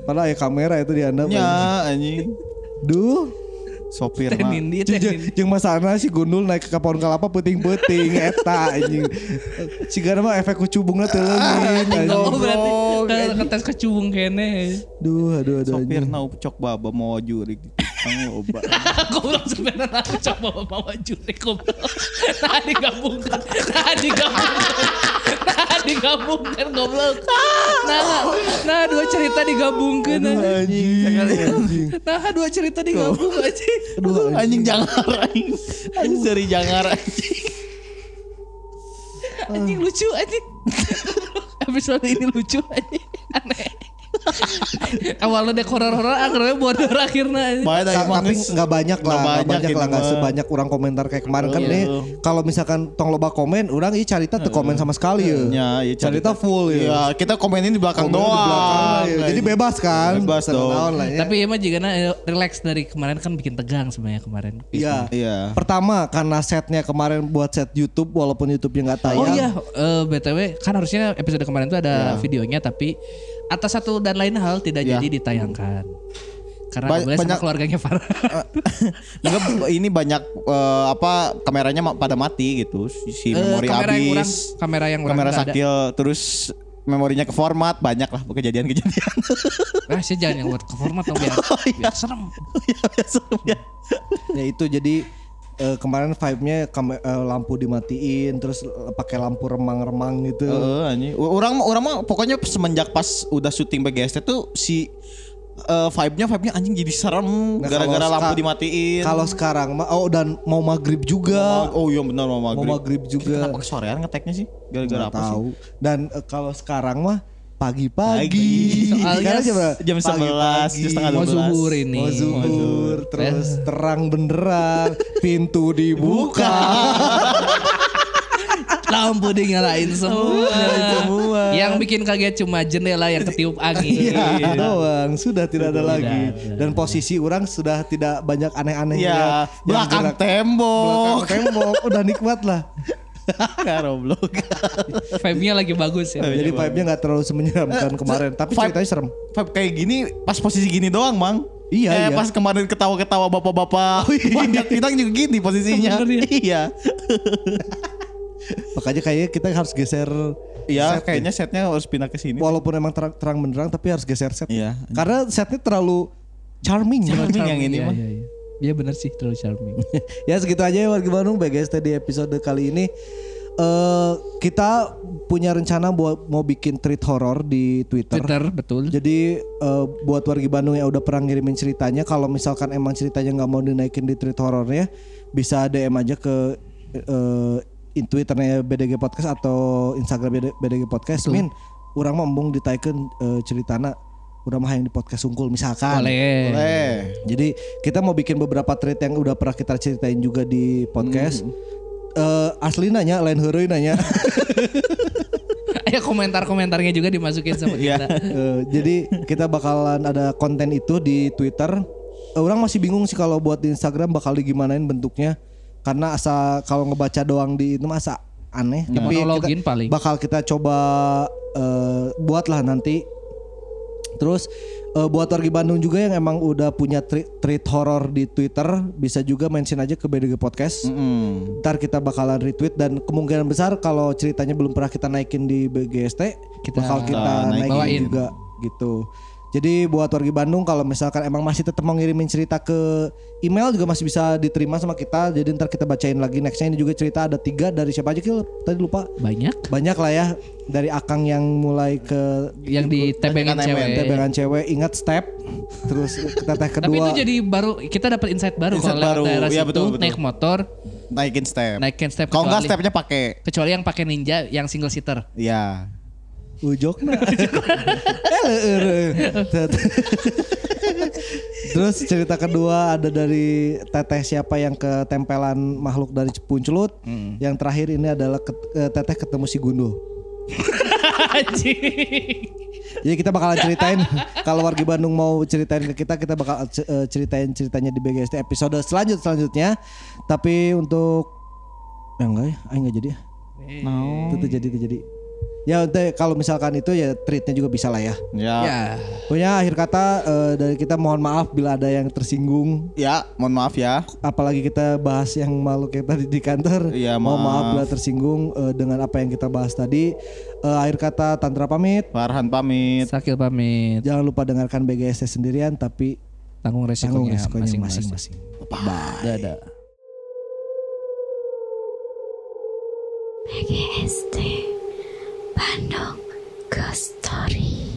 [SPEAKER 2] Padahal ya kamera itu di anda.
[SPEAKER 3] Ya anjing.
[SPEAKER 2] Duh.
[SPEAKER 3] Sopir mah.
[SPEAKER 2] Jeung
[SPEAKER 1] Nindi.
[SPEAKER 2] jeung masana si Gundul naik ke pohon kelapa puting-puting eta anjing. Sigana mah efek kucubungna teu leungit.
[SPEAKER 1] Oh berarti ketes kecubung kene.
[SPEAKER 2] Duh aduh aduh.
[SPEAKER 3] Sopir
[SPEAKER 2] anjing.
[SPEAKER 3] na cok baba mau jurik Kang loba.
[SPEAKER 1] Goblok sebenarnya aku coba bawa juri goblok. Nah digabungkan. Nah digabungkan. Nah digabungkan goblok. Nah, nah dua cerita digabungkan anjing.
[SPEAKER 2] Anjing. anjing.
[SPEAKER 1] Nah dua cerita digabung.
[SPEAKER 2] Aduh
[SPEAKER 3] Anjing jangar anjing. Anjing seri jangar anjing.
[SPEAKER 1] Anjing lucu anjing. Episode ini lucu anjing. Aneh. Awalnya dek horor-horor akhirnya bodoh akhirnya.
[SPEAKER 2] tapi nggak banyak lah, nggak banyak, lah, nggak
[SPEAKER 3] mah.
[SPEAKER 2] sebanyak orang komentar kayak kemarin kan
[SPEAKER 3] Iya.
[SPEAKER 2] nih. Kalau misalkan tong loba komen, orang ini carita tuh komen sama sekali ya.
[SPEAKER 3] Ya, iya,
[SPEAKER 2] carita full ya.
[SPEAKER 3] Iya, kita komenin di belakang
[SPEAKER 2] Komen di
[SPEAKER 3] doang.
[SPEAKER 2] belakang. Jadi bebas kan?
[SPEAKER 3] Bebas dong.
[SPEAKER 2] lah ya.
[SPEAKER 1] Tapi emang jika relax dari kemarin kan bikin tegang sebenarnya kemarin.
[SPEAKER 2] Iya.
[SPEAKER 3] Iya.
[SPEAKER 2] Pertama karena setnya kemarin buat set YouTube walaupun YouTube-nya nggak tayang.
[SPEAKER 1] Oh iya, eh, btw kan harusnya episode kemarin tuh ada videonya tapi atas satu dan lain hal tidak
[SPEAKER 3] Ya.
[SPEAKER 1] jadi ditayangkan. Karena
[SPEAKER 3] Ba-
[SPEAKER 1] boleh sama
[SPEAKER 3] banyak-
[SPEAKER 1] keluarganya Farah.
[SPEAKER 3] Enggak ini banyak eh, apa kameranya pada mati gitu. Si, si
[SPEAKER 1] Eh,
[SPEAKER 3] memori
[SPEAKER 1] kamera yang orang,
[SPEAKER 3] habis.
[SPEAKER 1] kamera yang orang
[SPEAKER 3] kamera
[SPEAKER 1] nggak ada.
[SPEAKER 3] sakil terus memorinya ke format banyak lah kejadian-kejadian.
[SPEAKER 1] Ah, sih jangan yang buat ke format dong biar,
[SPEAKER 3] Oh, iya.
[SPEAKER 1] biar serem.
[SPEAKER 3] ya, biasa, ya.
[SPEAKER 2] Ya itu jadi eh, kemarin vibe-nya eh, lampu dimatiin terus eh, pakai lampu remang-remang gitu.
[SPEAKER 3] Heeh, anjing. U- Orang orang mah pokoknya semenjak pas udah syuting BGST tuh si eh, vibe-nya vibe-nya anjing jadi serem
[SPEAKER 2] Nah,
[SPEAKER 3] gara-gara
[SPEAKER 2] kalau
[SPEAKER 3] lampu dimatiin.
[SPEAKER 2] Kalau sekarang mah oh dan mau maghrib juga.
[SPEAKER 3] oh iya benar mau
[SPEAKER 2] Mau
[SPEAKER 3] maghrib.
[SPEAKER 2] maghrib juga.
[SPEAKER 3] Kenapa kesorean ngeteknya sih? Gara-gara apa
[SPEAKER 2] tahu.
[SPEAKER 3] sih?
[SPEAKER 2] Dan eh, kalau sekarang mah pagi-pagi.
[SPEAKER 3] Pagi.
[SPEAKER 1] Soalnya
[SPEAKER 2] jam?
[SPEAKER 3] Jam 11,
[SPEAKER 2] Pagi-pagi.
[SPEAKER 3] jam setengah
[SPEAKER 1] Mau
[SPEAKER 3] 12.
[SPEAKER 1] zuhur ini.
[SPEAKER 2] Mau zuhur, terus terang benderang, pintu dibuka.
[SPEAKER 1] Lampu dinyalain semua.
[SPEAKER 3] semua.
[SPEAKER 1] Yang bikin kaget cuma jendela yang ketiup angin.
[SPEAKER 2] Iya doang, sudah tidak ada lagi. Dan posisi orang sudah tidak banyak aneh-aneh
[SPEAKER 3] Iya,
[SPEAKER 2] yang
[SPEAKER 3] belakang tembok.
[SPEAKER 2] belakang tembok, udah nikmat lah.
[SPEAKER 3] Karoblok.
[SPEAKER 1] Vibe-nya lagi bagus ya.
[SPEAKER 2] Jadi vibe-nya nggak terlalu semenyeramkan kemarin, tapi
[SPEAKER 3] vibe-
[SPEAKER 2] ceritanya serem.
[SPEAKER 3] Vibe kayak gini pas posisi gini doang, Mang.
[SPEAKER 2] Iya,
[SPEAKER 3] eh,
[SPEAKER 2] iya.
[SPEAKER 3] pas kemarin ketawa-ketawa bapak-bapak. Panjat pinang juga gini posisinya.
[SPEAKER 1] Bener ya?
[SPEAKER 3] iya.
[SPEAKER 2] Makanya kayaknya kita harus geser
[SPEAKER 3] Iya,
[SPEAKER 2] set
[SPEAKER 3] kayaknya setnya harus pindah ke sini.
[SPEAKER 2] Walaupun emang terang, terang benderang tapi harus geser set.
[SPEAKER 3] Iya.
[SPEAKER 2] Karena setnya terlalu charming.
[SPEAKER 3] Charming yang ini
[SPEAKER 1] Iya,
[SPEAKER 3] mah.
[SPEAKER 1] iya, iya. Iya bener sih terlalu charming.
[SPEAKER 2] ya segitu aja ya warga Bandung BGST di episode kali ini. eh kita punya rencana buat mau bikin treat horror di Twitter.
[SPEAKER 1] Twitter betul.
[SPEAKER 2] Jadi eh, buat warga Bandung yang udah pernah ngirimin ceritanya, kalau misalkan emang ceritanya nggak mau dinaikin di treat horornya, bisa DM aja ke eh, in Twitternya BDG Podcast atau Instagram BD- BDG Podcast. Min, orang mau embung ditaikin eh, ceritana, udah mah yang di podcast sungkul misalkan.
[SPEAKER 1] Boleh.
[SPEAKER 3] Boleh.
[SPEAKER 2] Jadi kita mau bikin beberapa treat yang udah pernah kita ceritain juga di podcast. Eh, asli nanya, lain heureuy nanya.
[SPEAKER 1] Ya komentar-komentarnya juga dimasukin sama
[SPEAKER 3] Iya.
[SPEAKER 1] kita.
[SPEAKER 2] Eh, jadi kita bakalan ada konten itu di Twitter. Eh, orang masih bingung sih kalau buat di Instagram bakal digimanain bentuknya. Karena asa kalau ngebaca doang di itu masa aneh.
[SPEAKER 1] Ya, monologin
[SPEAKER 2] kita,
[SPEAKER 1] paling.
[SPEAKER 2] bakal kita coba eh, buatlah nanti. Terus eh, buat warga Bandung juga yang emang udah punya treat, treat horror di Twitter bisa juga mention aja ke BDG Podcast.
[SPEAKER 3] Mm.
[SPEAKER 2] Ntar kita bakalan retweet dan kemungkinan besar kalau ceritanya belum pernah kita naikin di BGST
[SPEAKER 1] Kita
[SPEAKER 2] bakal kita
[SPEAKER 3] naik-
[SPEAKER 2] naikin
[SPEAKER 1] bawain.
[SPEAKER 2] juga gitu. Jadi buat warga Bandung kalau misalkan emang masih tetap mau ngirimin cerita ke email juga masih bisa diterima sama kita. Jadi ntar kita bacain lagi nextnya ini juga cerita ada tiga dari siapa aja Kil? Tadi lupa.
[SPEAKER 1] Banyak
[SPEAKER 2] Banyak lah ya dari Akang yang mulai ke
[SPEAKER 1] yang di tebengin
[SPEAKER 3] Tekan
[SPEAKER 1] cewek.
[SPEAKER 2] tebengan cewek ingat step terus teteh kedua
[SPEAKER 1] Tapi itu jadi baru kita dapat insight baru
[SPEAKER 3] Insight
[SPEAKER 1] kalau
[SPEAKER 3] baru.
[SPEAKER 1] daerah
[SPEAKER 3] Iya,
[SPEAKER 1] situ
[SPEAKER 3] betul, betul.
[SPEAKER 1] naik motor,
[SPEAKER 3] Naikin step.
[SPEAKER 1] naikin step
[SPEAKER 3] Kalau enggak
[SPEAKER 1] kecuali-
[SPEAKER 3] stepnya pakai.
[SPEAKER 1] kecuali yang pakai ninja yang single seater.
[SPEAKER 3] Iya.
[SPEAKER 2] Ujokna. Eh, terus cerita kedua ada dari teteh siapa yang ketempelan makhluk dari puncelut yang terakhir ini adalah eh, teteh ketemu si
[SPEAKER 1] Anjing.
[SPEAKER 2] jadi kita bakalan ceritain kalau warga Bandung mau ceritain ke kita kita bakal eh, ceritain ceritanya di BGST episode selanjut selanjutnya. Tapi untuk ya enggak ya enggak jadi ya.
[SPEAKER 4] No.
[SPEAKER 2] itu jadi itu jadi ya untuk kalau misalkan itu ya treatnya juga bisa lah ya
[SPEAKER 3] Ya.
[SPEAKER 1] Ya.
[SPEAKER 2] Pokoknya akhir kata eh, dari kita mohon maaf bila ada yang tersinggung
[SPEAKER 3] Ya, mohon maaf ya.
[SPEAKER 2] apalagi kita bahas yang makhluk yang tadi di kantor.
[SPEAKER 3] Iya,
[SPEAKER 2] Mohon maaf
[SPEAKER 3] maaf.
[SPEAKER 2] bila tersinggung eh, dengan apa yang kita bahas tadi. Eh, akhir kata Tantra pamit.
[SPEAKER 3] Farhan pamit.
[SPEAKER 1] Sakil pamit.
[SPEAKER 2] Jangan lupa dengarkan BGST sendirian tapi
[SPEAKER 1] Tanggung
[SPEAKER 2] tanggung
[SPEAKER 1] resikonya, masing-masing.
[SPEAKER 2] masing-masing.
[SPEAKER 1] Dadah.
[SPEAKER 5] BGST Bandung Ghost Story.